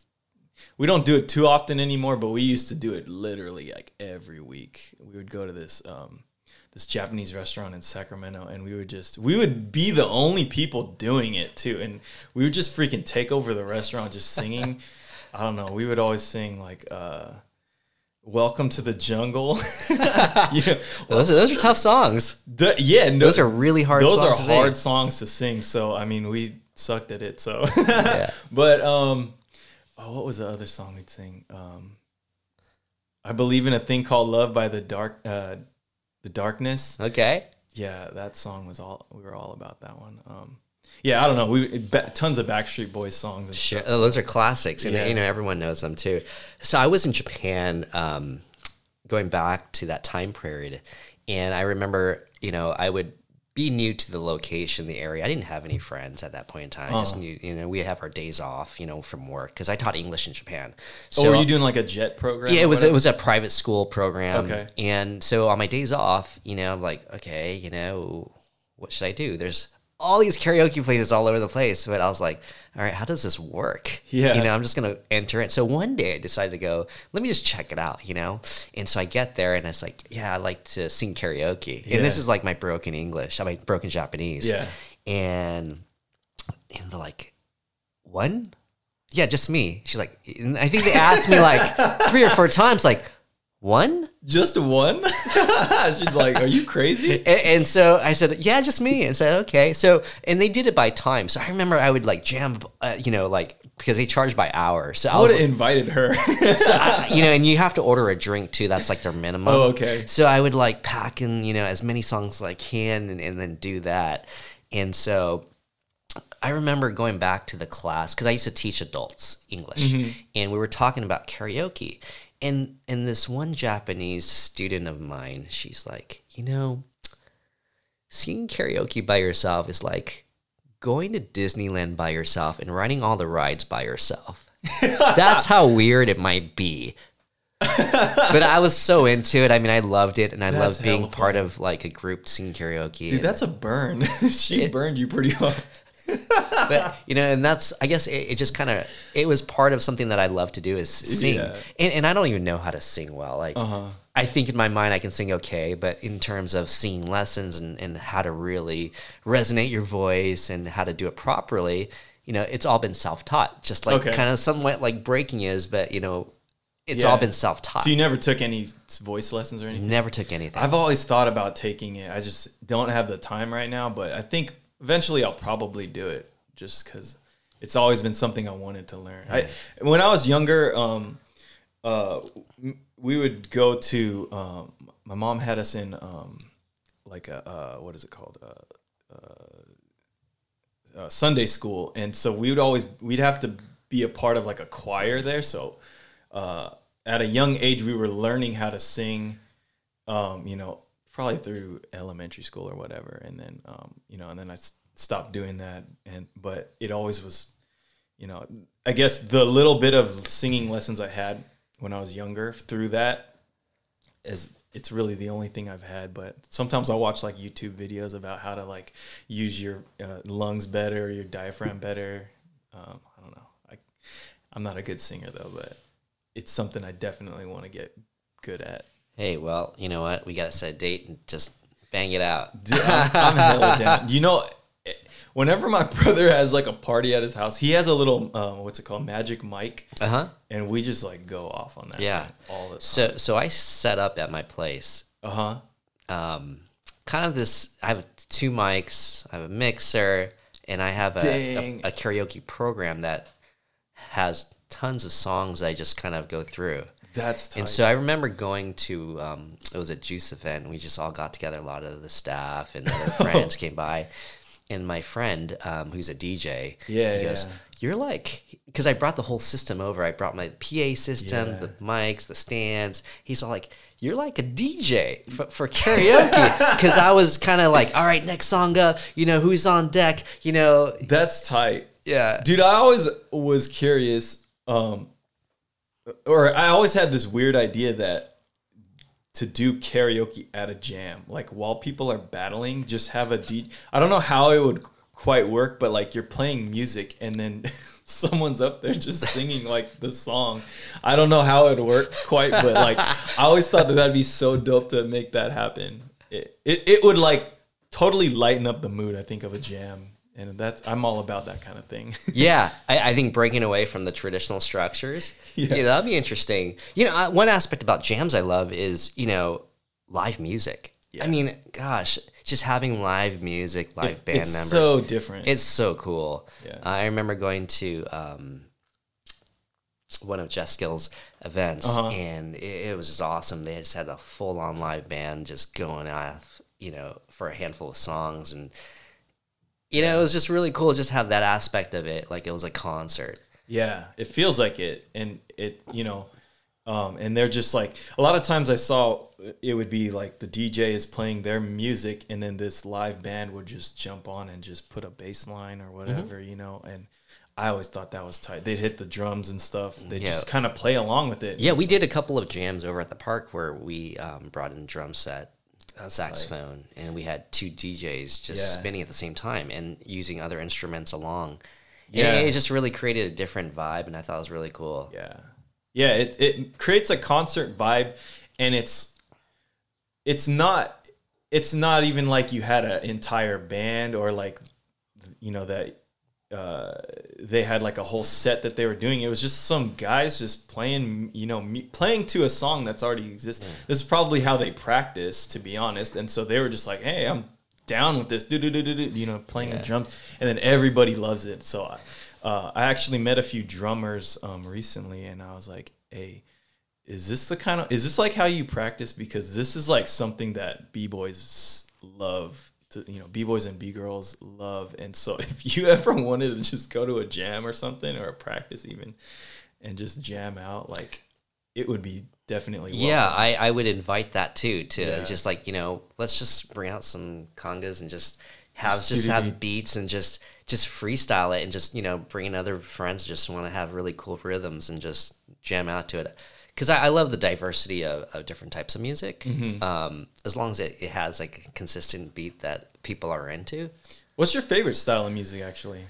we don't do it too often anymore, but we used to do it literally like every week. We would go to this um, this Japanese restaurant in Sacramento, and we would just we would be the only people doing it too, and we would just freaking take over the restaurant just singing. I don't know. We would always sing like uh, "Welcome to the Jungle." yeah, Those are, those are tough songs. the, yeah. No, Those are really hard. those songs are to sing. hard songs to sing. So I mean, we sucked at it. So, Yeah. but um, oh, what was the other song we'd sing? Um, I believe in a thing called love by the dark, uh, the darkness. Okay. Yeah, that song was all we were all about that one. Um, yeah, I don't know. We tons of Backstreet Boys songs and Sure. Oh, those are classics, and Yeah. you know everyone knows them too. So I was in Japan, um, going back to that time period, and I remember, you know, I would be new to the location, the area. I didn't have any friends at that point in time. I just Oh. knew, you know, we have our days off, you know, from work because I taught English in Japan. oh, were you doing like a jet program? Yeah, it was whatever? it was a private school program. Okay. And so on my days off, you know, I'm like, okay, you know, what should I do? There's all these karaoke places all over the place, but I was like, all right, how does this work? Yeah. You know, I'm just gonna enter it. So one day I decided to go, let me just check it out, you know? And so I get there and it's like, yeah, I like to sing karaoke. And this is like my broken English, I mean broken Japanese. Yeah. And and they're like, one? Yeah, just me. She's like, I think they asked me like three or four times, like, one? just one. She's like, "Are you crazy?" And, and so I said, yeah, just me. And said, okay. So, and they did it by time. So I remember I would like jam, uh, you know, like, because they charge by hour. So I I would have invited her. so I, you know, and you have to order a drink too. That's like their minimum. Oh, okay. So I would like pack in, you know, as many songs as I can and, and then do that. And so I remember going back to the class because I used to teach adults English and we were talking about karaoke. And, and this one Japanese student of mine, she's like, you know, singing karaoke by yourself is like going to Disneyland by yourself and riding all the rides by yourself. That's how weird it might be. but I was so into it. I mean, I loved it, and I loved being part of like a group singing karaoke. Dude, that's a burn. she burned you pretty hard. But you know, and that's I guess it, it just kind of it was part of something that I love to do is sing, Yeah. and, and I don't even know how to sing well. Like Uh-huh. I think in my mind I can sing okay, but in terms of singing lessons and, and how to really resonate your voice and how to do it properly, you know, it's all been self taught. Just like Okay. kind of somewhat like breaking is, but you know, it's Yeah. all been self taught. So you never took any voice lessons or anything? Never took anything. I've always thought about taking it. I just don't have the time right now, but I think eventually I'll probably do it just because it's always been something I wanted to learn. I, when I was younger, um, uh, we would go to. Um, my mom had us in um, like a uh, what is it called? Uh, uh, Sunday school, and so we would always we'd have to be a part of like a choir there. So uh, at a young age, we were learning how to sing. Um, you know, probably through elementary school or whatever, and then um, you know, and then I stopped doing that. And but it always was, you know, I guess the little bit of singing lessons I had when I was younger through that is it's really the only thing I've had. But sometimes I'll watch like YouTube videos about how to like use your uh, lungs better, your diaphragm better. Um, I don't know. I, I'm not a good singer though, but it's something I definitely want to get good at. Hey, well, you know what? We got to set a date and just bang it out. Dude, I'm, I'm hella down. You know, whenever my brother has like a party at his house, he has a little um, what's it called, magic mic, Uh huh. and we just like go off on that. Yeah. all the time. So so I set up at my place. Uh huh. Um, kind of this. I have two mics. I have a mixer, and I have a, a, a karaoke program that has tons of songs I just kind of go through. That's tight. And so I remember going to um, it was a juice event. And we just all got together. A lot of the staff and other friends came by, and my friend um, who's a DJ. Yeah, he goes, yeah. "You're like," because I brought the whole system over. I brought my PA system, Yeah. the mics, the stands. He's all like, "You're like a DJ for, for karaoke," because I was kind of like, "All right, next song up. You know who's on deck. You know, That's tight. yeah." Dude, I always was curious, um, or I always had this weird idea that to do karaoke at a jam, like while people are battling, just have a D. I don't know how it would quite work, but like you're playing music and then someone's up there just singing like the song. I don't know how it would work quite, but like I always thought that that'd be so dope to make that happen. It it, it would like totally lighten up the mood. I think of a jam. And that's I'm all about that kind of thing. Yeah, I, I think breaking away from the traditional structures, Yeah. yeah, that'd be interesting. You know, I- one aspect about jams I love is you know live music. Yeah. I mean, gosh, just having live music, live band members. it's members, so different. it's so cool. Yeah. I remember going to um, one of Jess Skill's events, Uh-huh. and it, it was just awesome. They just had a full on live band just going off, you know, for a handful of songs, and you know, it was just really cool just to have that aspect of it, like it was a concert. yeah, it feels like it, and it you know, um, and they're just like a lot of times I saw it would be like the DJ is playing their music, and then this live band would just jump on and just put a bass line or whatever, you know, and. I always thought that was tight. They'd hit the drums and stuff. They Yeah. just kind of play along with it. Yeah, we did a couple of jams over at the park where we um, brought in drum set, That's tight. saxophone, and we had two DJs just Yeah. spinning at the same time and using other instruments along. Yeah. Yeah, it, just really created a different vibe, and I thought it was really cool. Yeah. Yeah, it, it creates a concert vibe and it's it's not it's not even like you had an entire band or like you know that uh, they had like a whole set that they were doing. It was just some guys just playing, you know, mu- playing to a song that's already exists. This is probably how they practice, to be honest. And so they were just like, "Hey, I'm down with this," you know, playing the drums, and then everybody loves it. So I, uh, I actually met a few drummers um, recently, and I was like, "Hey, is this the kind of is this like how you practice? Because this is like something that b boys love." To, you know, b boys and b girls love, and so if you ever wanted to just go to a jam or something or a practice even, and just jam out, like it would be definitely Yeah. I, I would invite that too to Yeah. just like you know let's just bring out some congas and just have Just just, have beats and just just freestyle it and just you know bring in other friends just want to have really cool rhythms and just jam out to it because I, I love the diversity of, of different types of music Mm-hmm. um, as long as it, it has like a consistent beat that people are into What's your favorite style of music, actually?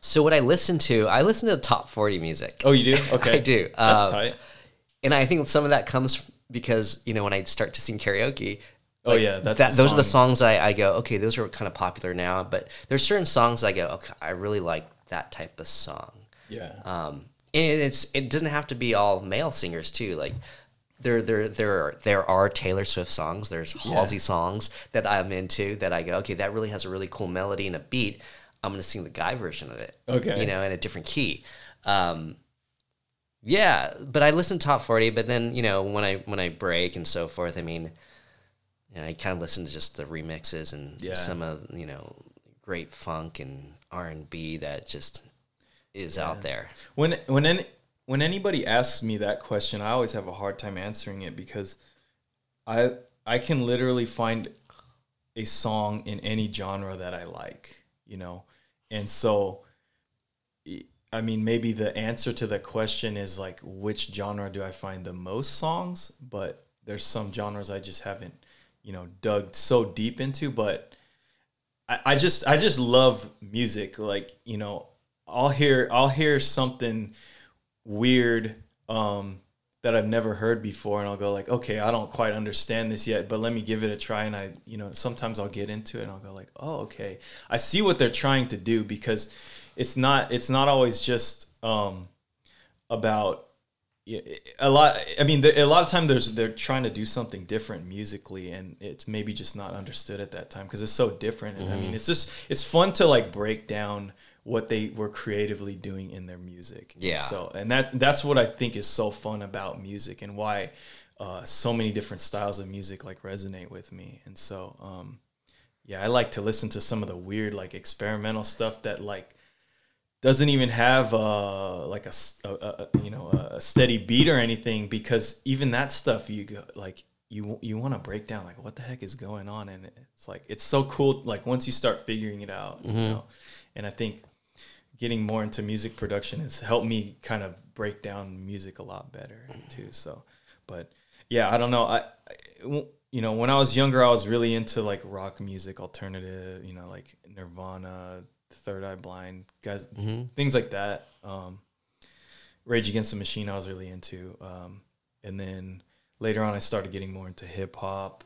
so what I listen to I listen to top 40 music Oh, you do? Okay, I do. That's Um, tight. and I think some of that comes because you know when I start to sing karaoke. Oh, yeah, that's that. Those are the songs I, I go. Okay, those are kind of popular now, but there's certain songs I go. Okay, I really like that type of song. Yeah, Um, and it's it doesn't have to be all male singers too. Like there there there are, there are Taylor Swift songs. There's Halsey songs that I'm into that I go, okay, that really has a really cool melody and a beat. I'm gonna sing the guy version of it. Okay. you know, in a different key. Um, yeah, but I listen to top forty. But then you know when I when I break and so forth, I mean, you know, I kind of listen to just the remixes and Yeah. some of you know great funk and R and B that just is out there. When when any, when anybody asks me that question, I always have a hard time answering it because I I can literally find a song in any genre that I like, you know. And so I mean maybe the answer to the question is like which genre do I find the most songs, but there's some genres I just haven't, you know, dug so deep into, but I, I just I just love music. Like you know, I'll hear I'll hear something weird um, that I've never heard before, and I'll go like, okay, I don't quite understand this yet, but let me give it a try. And I, you know, sometimes I'll get into it, and I'll go like, oh, okay, I see what they're trying to do because it's not it's not always just um, about a lot i mean a lot of time there's they're trying to do something different musically and it's maybe just not understood at that time because it's so different. And i mean it's just it's fun to like break down what they were creatively doing in their music. And Yeah. so and that that's what i think is so fun about music and why uh, so many different styles of music like resonate with me. And so um yeah i like to listen to some of the weird like experimental stuff that like doesn't even have uh like a, a- a- you know a steady beat or anything because even that stuff you go like you you want to break down like what the heck is going on? And it's like it's so cool like once you start figuring it out you know? And I think getting more into music production has helped me kind of break down music a lot better too so but yeah I don't know I, I you know when I was younger I was really into like rock music alternative you know like Nirvana Third Eye Blind guys things like that um Rage Against the Machine I was really into. Um, and then later on I started getting more into hip hop.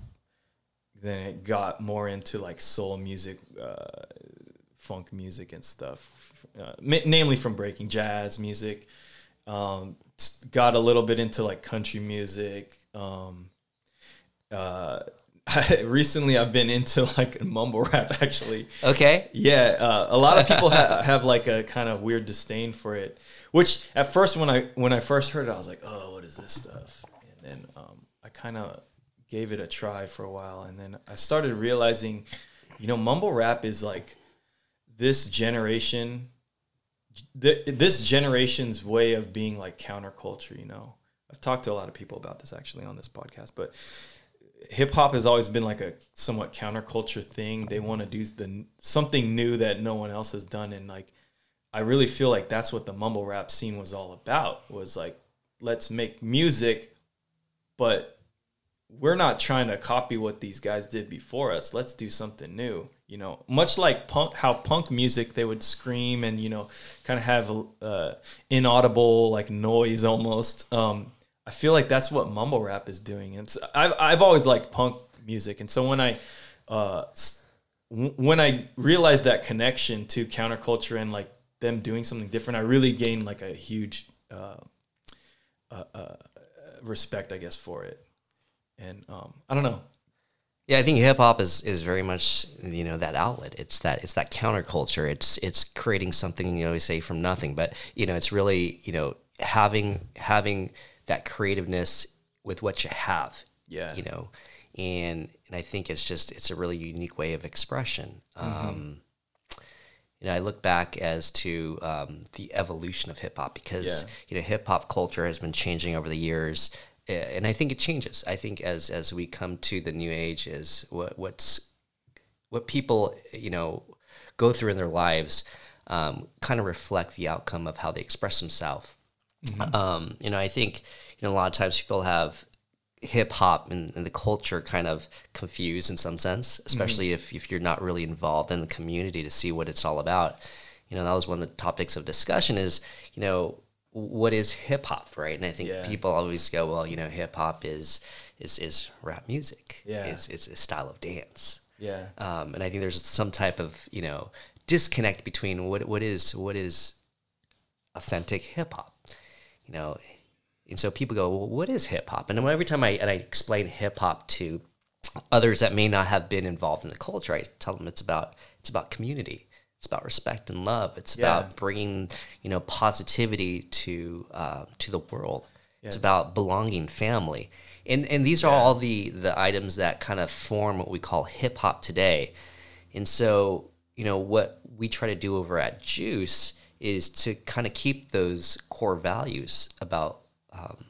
Then it got more into like soul music, uh, funk music and stuff, uh, ma- namely from breaking jazz music. Um, got a little bit into like country music. Um, uh, recently I've been into like mumble rap actually. Okay. Yeah, uh, a lot of people ha- have like a kind of weird disdain for it. Which at first, when I when I first heard it, I was like, "Oh, what is this stuff?" And then um, I kind of gave it a try for a while, and then I started realizing, you know, mumble rap is like this generation, th- this generation's way of being like counterculture. You know, I've talked to a lot of people about this actually on this podcast, but hip hop has always been like a somewhat counterculture thing. They want to do the something new that no one else has done, and like I really feel like that's what the mumble rap scene was all about. Was like let's make music, but we're not trying to copy what these guys did before us. Let's do something new. You know, much like punk, how punk music they would scream and you know, kind of have uh, inaudible like noise almost. Um, I feel like that's what mumble rap is doing. And so I've I've always liked punk music, and so when I uh, when I realized that connection to counterculture and like them doing something different, I really gained like a huge uh, uh, uh, respect, I guess, for it. And um, I don't know. Yeah, I think hip hop is is very much you know that outlet. It's that it's that counterculture. It's it's creating something you know we say from nothing, but you know it's really you know having having that creativeness with what you have. Yeah. you know, and and I think it's just it's a really unique way of expression. Um, you know, I look back as to um, the evolution of hip hop because Yeah. you know hip hop culture has been changing over the years, and I think it changes. I think as as we come to the new age, is what what's what people you know go through in their lives um, kind of reflect the outcome of how they express themselves. Um, you know, I think you know a lot of times people have hip hop and, and the culture kind of confused in some sense, especially if, if you're not really involved in the community to see what it's all about. You know, that was one of the topics of discussion is, you know, what is hip hop, right? And I think Yeah. people always go, well, you know, hip hop is is is rap music. Yeah. It's it's a style of dance. Yeah. Um, and I think there's some type of, you know, disconnect between what what is what is authentic hip hop. you know, and so people go, well, what is hip hop? And every time I and I explain hip hop to others that may not have been involved in the culture, I tell them it's about it's about community. It's about respect and love. It's Yeah. about bringing you know positivity to uh, to the world. Yeah, it's it's- about belonging, family, and and these are all the the items that kind of form what we call hip hop today. And so you know what we try to do over at Juice is to kind of keep those core values about um,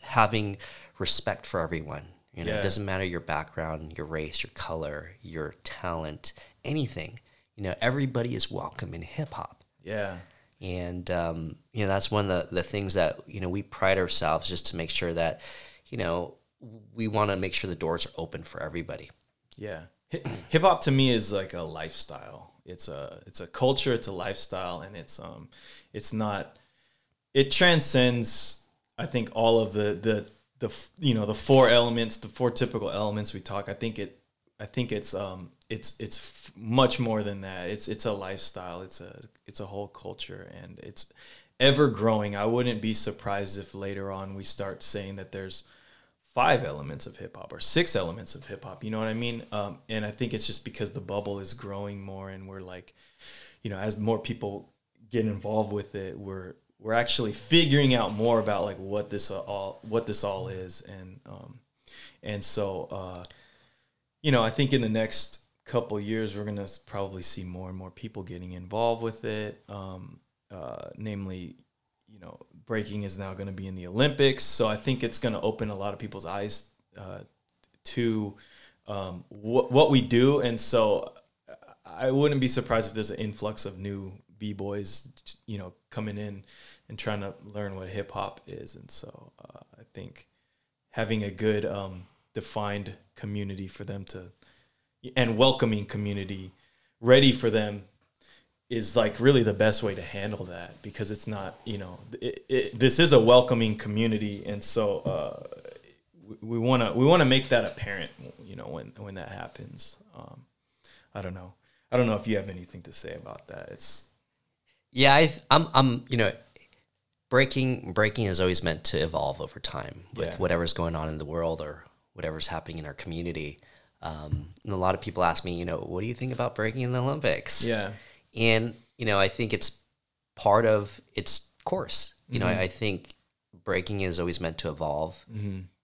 having respect for everyone. You know, Yeah. it doesn't matter your background, your race, your color, your talent, anything. You know, everybody is welcome in hip hop Yeah. and um, you know that's one of the, the things that you know we pride ourselves just to make sure that you know we want to make sure the doors are open for everybody Yeah. Hip hop to me is like a lifestyle. It's a it's a culture, it's a lifestyle and it's um it's not it transcends I think all of the the the you know the four elements, the four typical elements we talk. I think it I think it's um it's it's f- much more than that. It's it's a lifestyle. It's a it's a whole culture and it's ever growing. I wouldn't be surprised if later on we start saying that there's five elements of hip hop or six elements of hip hop. You know what I mean? Um, and I think it's just because the bubble is growing more, and we're like, you know, as more people get involved with it, we're we're actually figuring out more about like what this all what this all is, and um, and so uh, you know, I think in the next couple years we're gonna probably see more and more people getting involved with it. Um, uh, namely, you know, breaking is now going to be in the Olympics. So I think it's going to open a lot of people's eyes uh, to um, what what we do. And so I wouldn't be surprised if there's an influx of new b boys, you know, coming in and trying to learn what hip hop is. And so uh, I think having a good um, defined community for them to and welcoming community ready for them is like really the best way to handle that because it's not you know it, it, this is a welcoming community. And so uh, we want to we want to make that apparent you know when when that happens. Um, I don't know. I don't know if you have anything to say about that. It's yeah I, i'm i'm you know breaking breaking is always meant to evolve over time with Yeah. whatever's going on in the world or whatever's happening in our community um, and a lot of people ask me you know what do you think about breaking in the olympics? Yeah. And you know i think it's part of its course. You know I, I think breaking is always meant to evolve.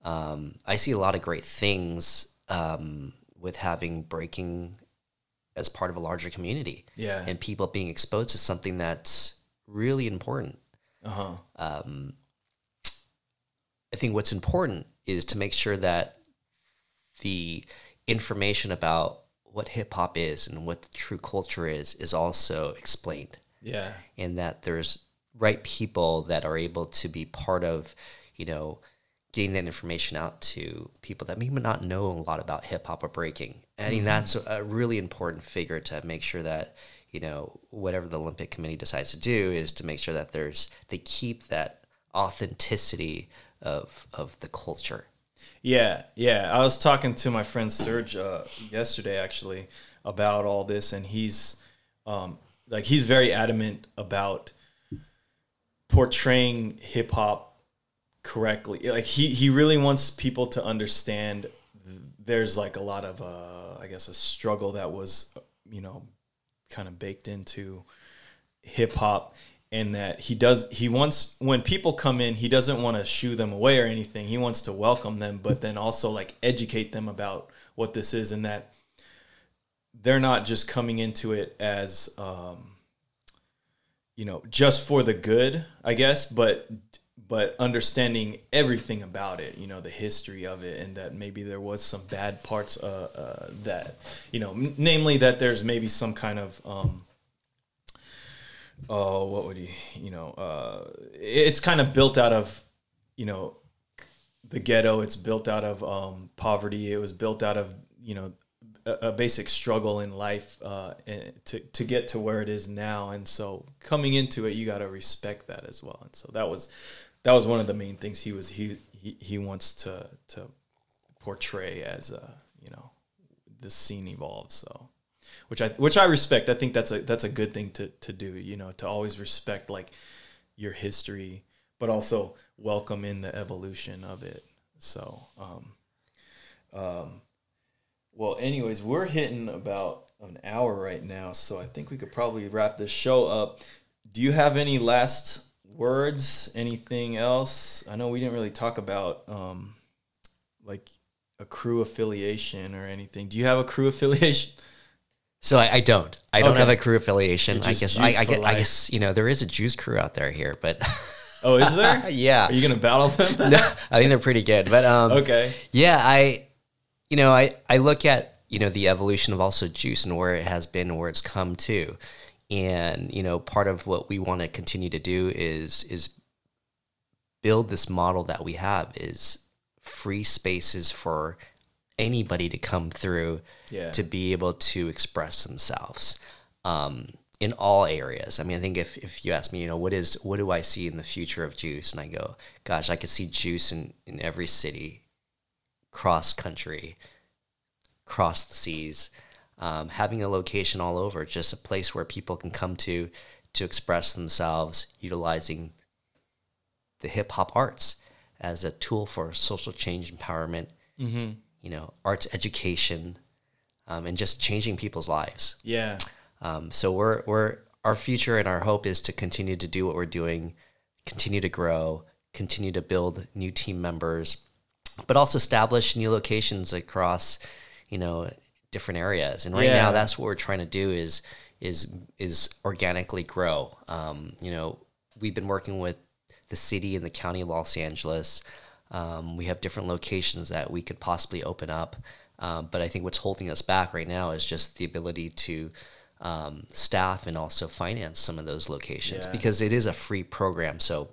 Um, i see a lot of great things um, with having breaking as part of a larger community yeah. and people being exposed to something that's really important. Uh-huh. Um, I think what's important is to make sure that the information about what hip hop is and what the true culture is is also explained, yeah and that there's right people that are able to be part of, you know, getting that information out to people that may not know a lot about hip hop or breaking. I think mm-hmm. that's a, a really important figure to make sure that you know whatever the Olympic Committee decides to do is to make sure that there's they keep that authenticity of of the culture. Yeah, yeah. I was talking to my friend Serge uh, yesterday actually about all this, and he's um, like he's very adamant about portraying hip hop correctly. Like he he really wants people to understand. th- There's like a lot of uh, I guess a struggle that was you know kind of baked into hip hop and that he does he wants when people come in he doesn't want to shoo them away or anything. He wants to welcome them but then also like educate them about what this is and that they're not just coming into it as um you know just for the good i guess but but understanding everything about it you know the history of it and that maybe there was some bad parts uh, uh that you know namely that there's maybe some kind of um oh, what would he, you know, uh, it's kind of built out of, you know, the ghetto. It's built out of um, poverty. It was built out of, you know, a, a basic struggle in life uh, to, to get to where it is now. And so coming into it, you got to respect that as well. And so that was, that was one of the main things he was, he, he, he wants to, to portray as, uh, you know, the scene evolves. So which I which I respect. I think that's a that's a good thing to to do. You know, to always respect like your history, but also welcome in the evolution of it. So, um, um, well, anyways, we're hitting about an hour right now, so I think we could probably wrap this show up. Do you have any last words? Anything else? I know we didn't really talk about um, like a crew affiliation or anything. Do you have a crew affiliation? So I, I don't. I don't Okay. have a crew affiliation. I guess I, I, get, I guess you know there is a juice crew out there here, but Oh, is there? yeah, Are you gonna battle them? no, I think they're pretty good. But um, okay. yeah, I, you know, I I look at you know the evolution of also juice and where it has been, and where it's come to, and you know part of what we want to continue to do is is build this model that we have is free spaces for anybody to come through Yeah. to be able to express themselves um, in all areas. I mean, I think if, if you ask me, you know, what is what do I see in the future of juice, and I go, gosh, I could see juice in, in every city, cross country, cross the seas, um, having a location all over, just a place where people can come to to express themselves, utilizing the hip hop arts as a tool for social change empowerment. Mm-hmm. You know, arts education, um, and just changing people's lives. Yeah. Um, so we're we're our future and our hope is to continue to do what we're doing, continue to grow, continue to build new team members, but also establish new locations across, you know, different areas. And right Yeah. now, that's what we're trying to do is is is organically grow. Um, you know, we've been working with the city and the county of Los Angeles. Um, we have different locations that we could possibly open up. Um, but I think what's holding us back right now is just the ability to um, staff and also finance some of those locations Yeah. because it is a free program. So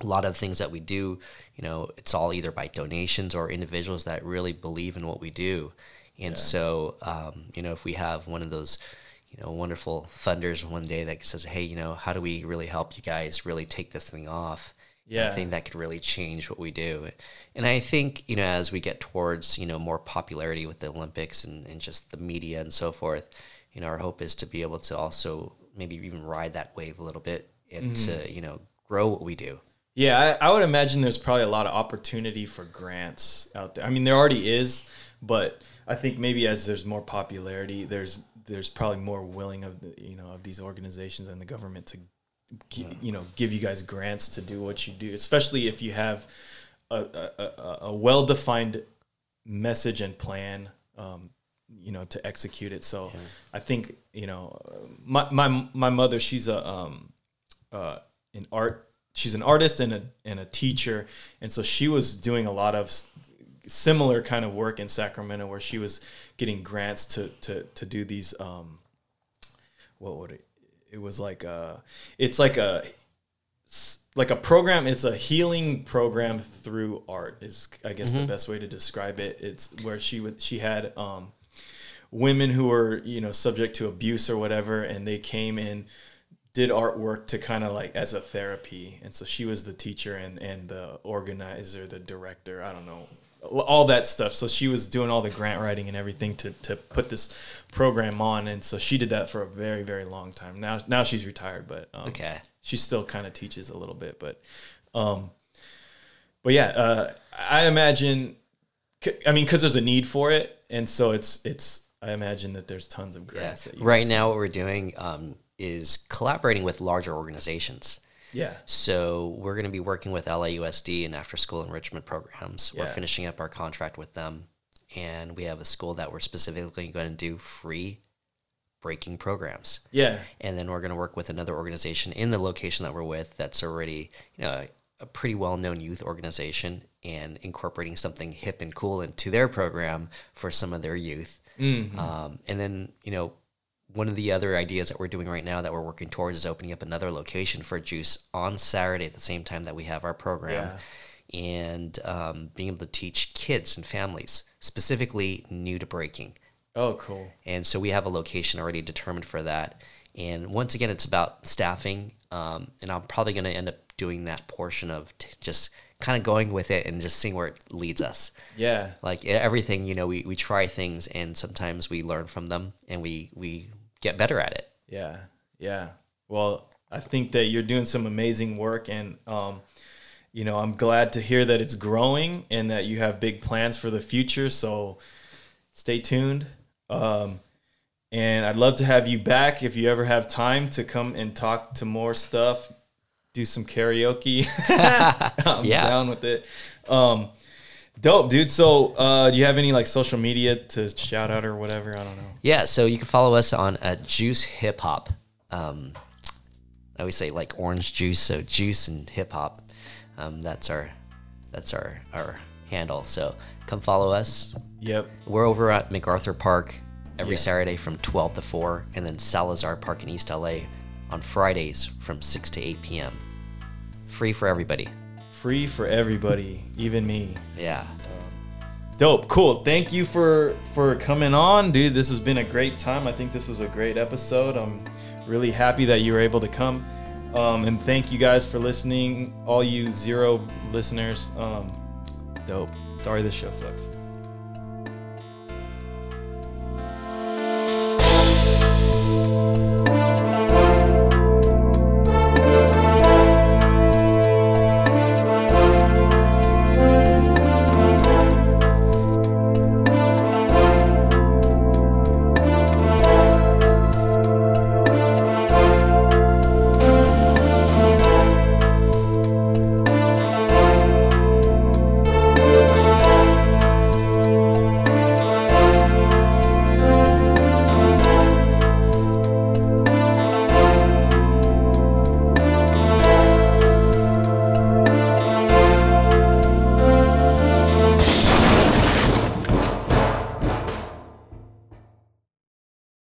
a lot of things that we do, you know, it's all either by donations or individuals that really believe in what we do. And so, um, you know, if we have one of those, you know, wonderful funders one day that says, hey, you know, how do we really help you guys really take this thing off? Yeah. I think that could really change what we do. And I think, you know, as we get towards, you know, more popularity with the Olympics and, and just the media and so forth, you know, our hope is to be able to also maybe even ride that wave a little bit and to, mm-hmm. you know, grow what we do. Yeah, I, I would imagine there's probably a lot of opportunity for grants out there. I mean, there already is, but I think maybe as there's more popularity, there's there's probably more willing of the, you know of these organizations and the government to you know give you guys grants to do what you do, especially if you have a, a, a, a well defined message and plan. Um, you know to execute it. So I think you know my my my mother she's a um uh an art she's an artist and a and a teacher and so she was doing a lot of similar kind of work in Sacramento where she was getting grants to to to do these um what would it it was like a it's like a like a program it's a healing program through art is i guess the best way to describe it. It's where she would she had um women who were you know subject to abuse or whatever and they came and did artwork to kind of like as a therapy. And so she was the teacher and and the organizer the director i don't know all that stuff so she was doing all the grant writing and everything to to put this program on and so she did that for a very very long time now now she's retired but um, Okay. she still kind of teaches a little bit but um but yeah uh i imagine I mean because there's a need for it and so it's it's i imagine that there's tons of Yeah. grants that you Right now, what we're doing um, is collaborating with larger organizations. Yeah So we're going to be working with LAUSD and after school enrichment programs. We're finishing up our contract with them, and we have a school that we're specifically going to do free breaking programs. yeah And then we're going to work with another organization in the location that we're with that's already, you know, a, a pretty well known youth organization and incorporating something hip and cool into their program for some of their youth. Mm-hmm. Um, and then, you know, one of the other ideas that we're doing right now that we're working towards is opening up another location for Juice on Saturday at the same time that we have our program. And um, being able to teach kids and families, specifically new to breaking. oh cool And so we have a location already determined for that. And once again, it's about staffing. Um, and I'm probably going to end up doing that portion of t- just kind of going with it and just seeing where it leads us. yeah Like everything, you know, we, we try things and sometimes we learn from them and we, we get better at it. Yeah, yeah. Well, I think that you're doing some amazing work, and um, you know, I'm glad to hear that it's growing and that you have big plans for the future. So stay tuned. Um, and I'd love to have you back if you ever have time to come and talk to more stuff, do some karaoke. I'm Yeah. down with it. Um, dope, dude. So, uh, do you have any like social media to shout out or whatever? I don't know. Yeah, so you can follow us on uh, Juice Hip Hop. Um, I always say like orange juice, so juice and hip hop. Um, that's our that's our our handle. So come follow us. Yep. We're over at MacArthur Park every Yeah. Saturday from 12 to 4, and then Salazar Park in East LA on Fridays from 6 to 8 p.m. Free for everybody. Free for everybody, even me. Yeah. Dope, cool. Thank you for for coming on, dude. This has been a great time. I think this was a great episode. I'm really happy that you were able to come. Um, and thank you guys for listening, all you zero listeners. Um, dope. Sorry, this show sucks.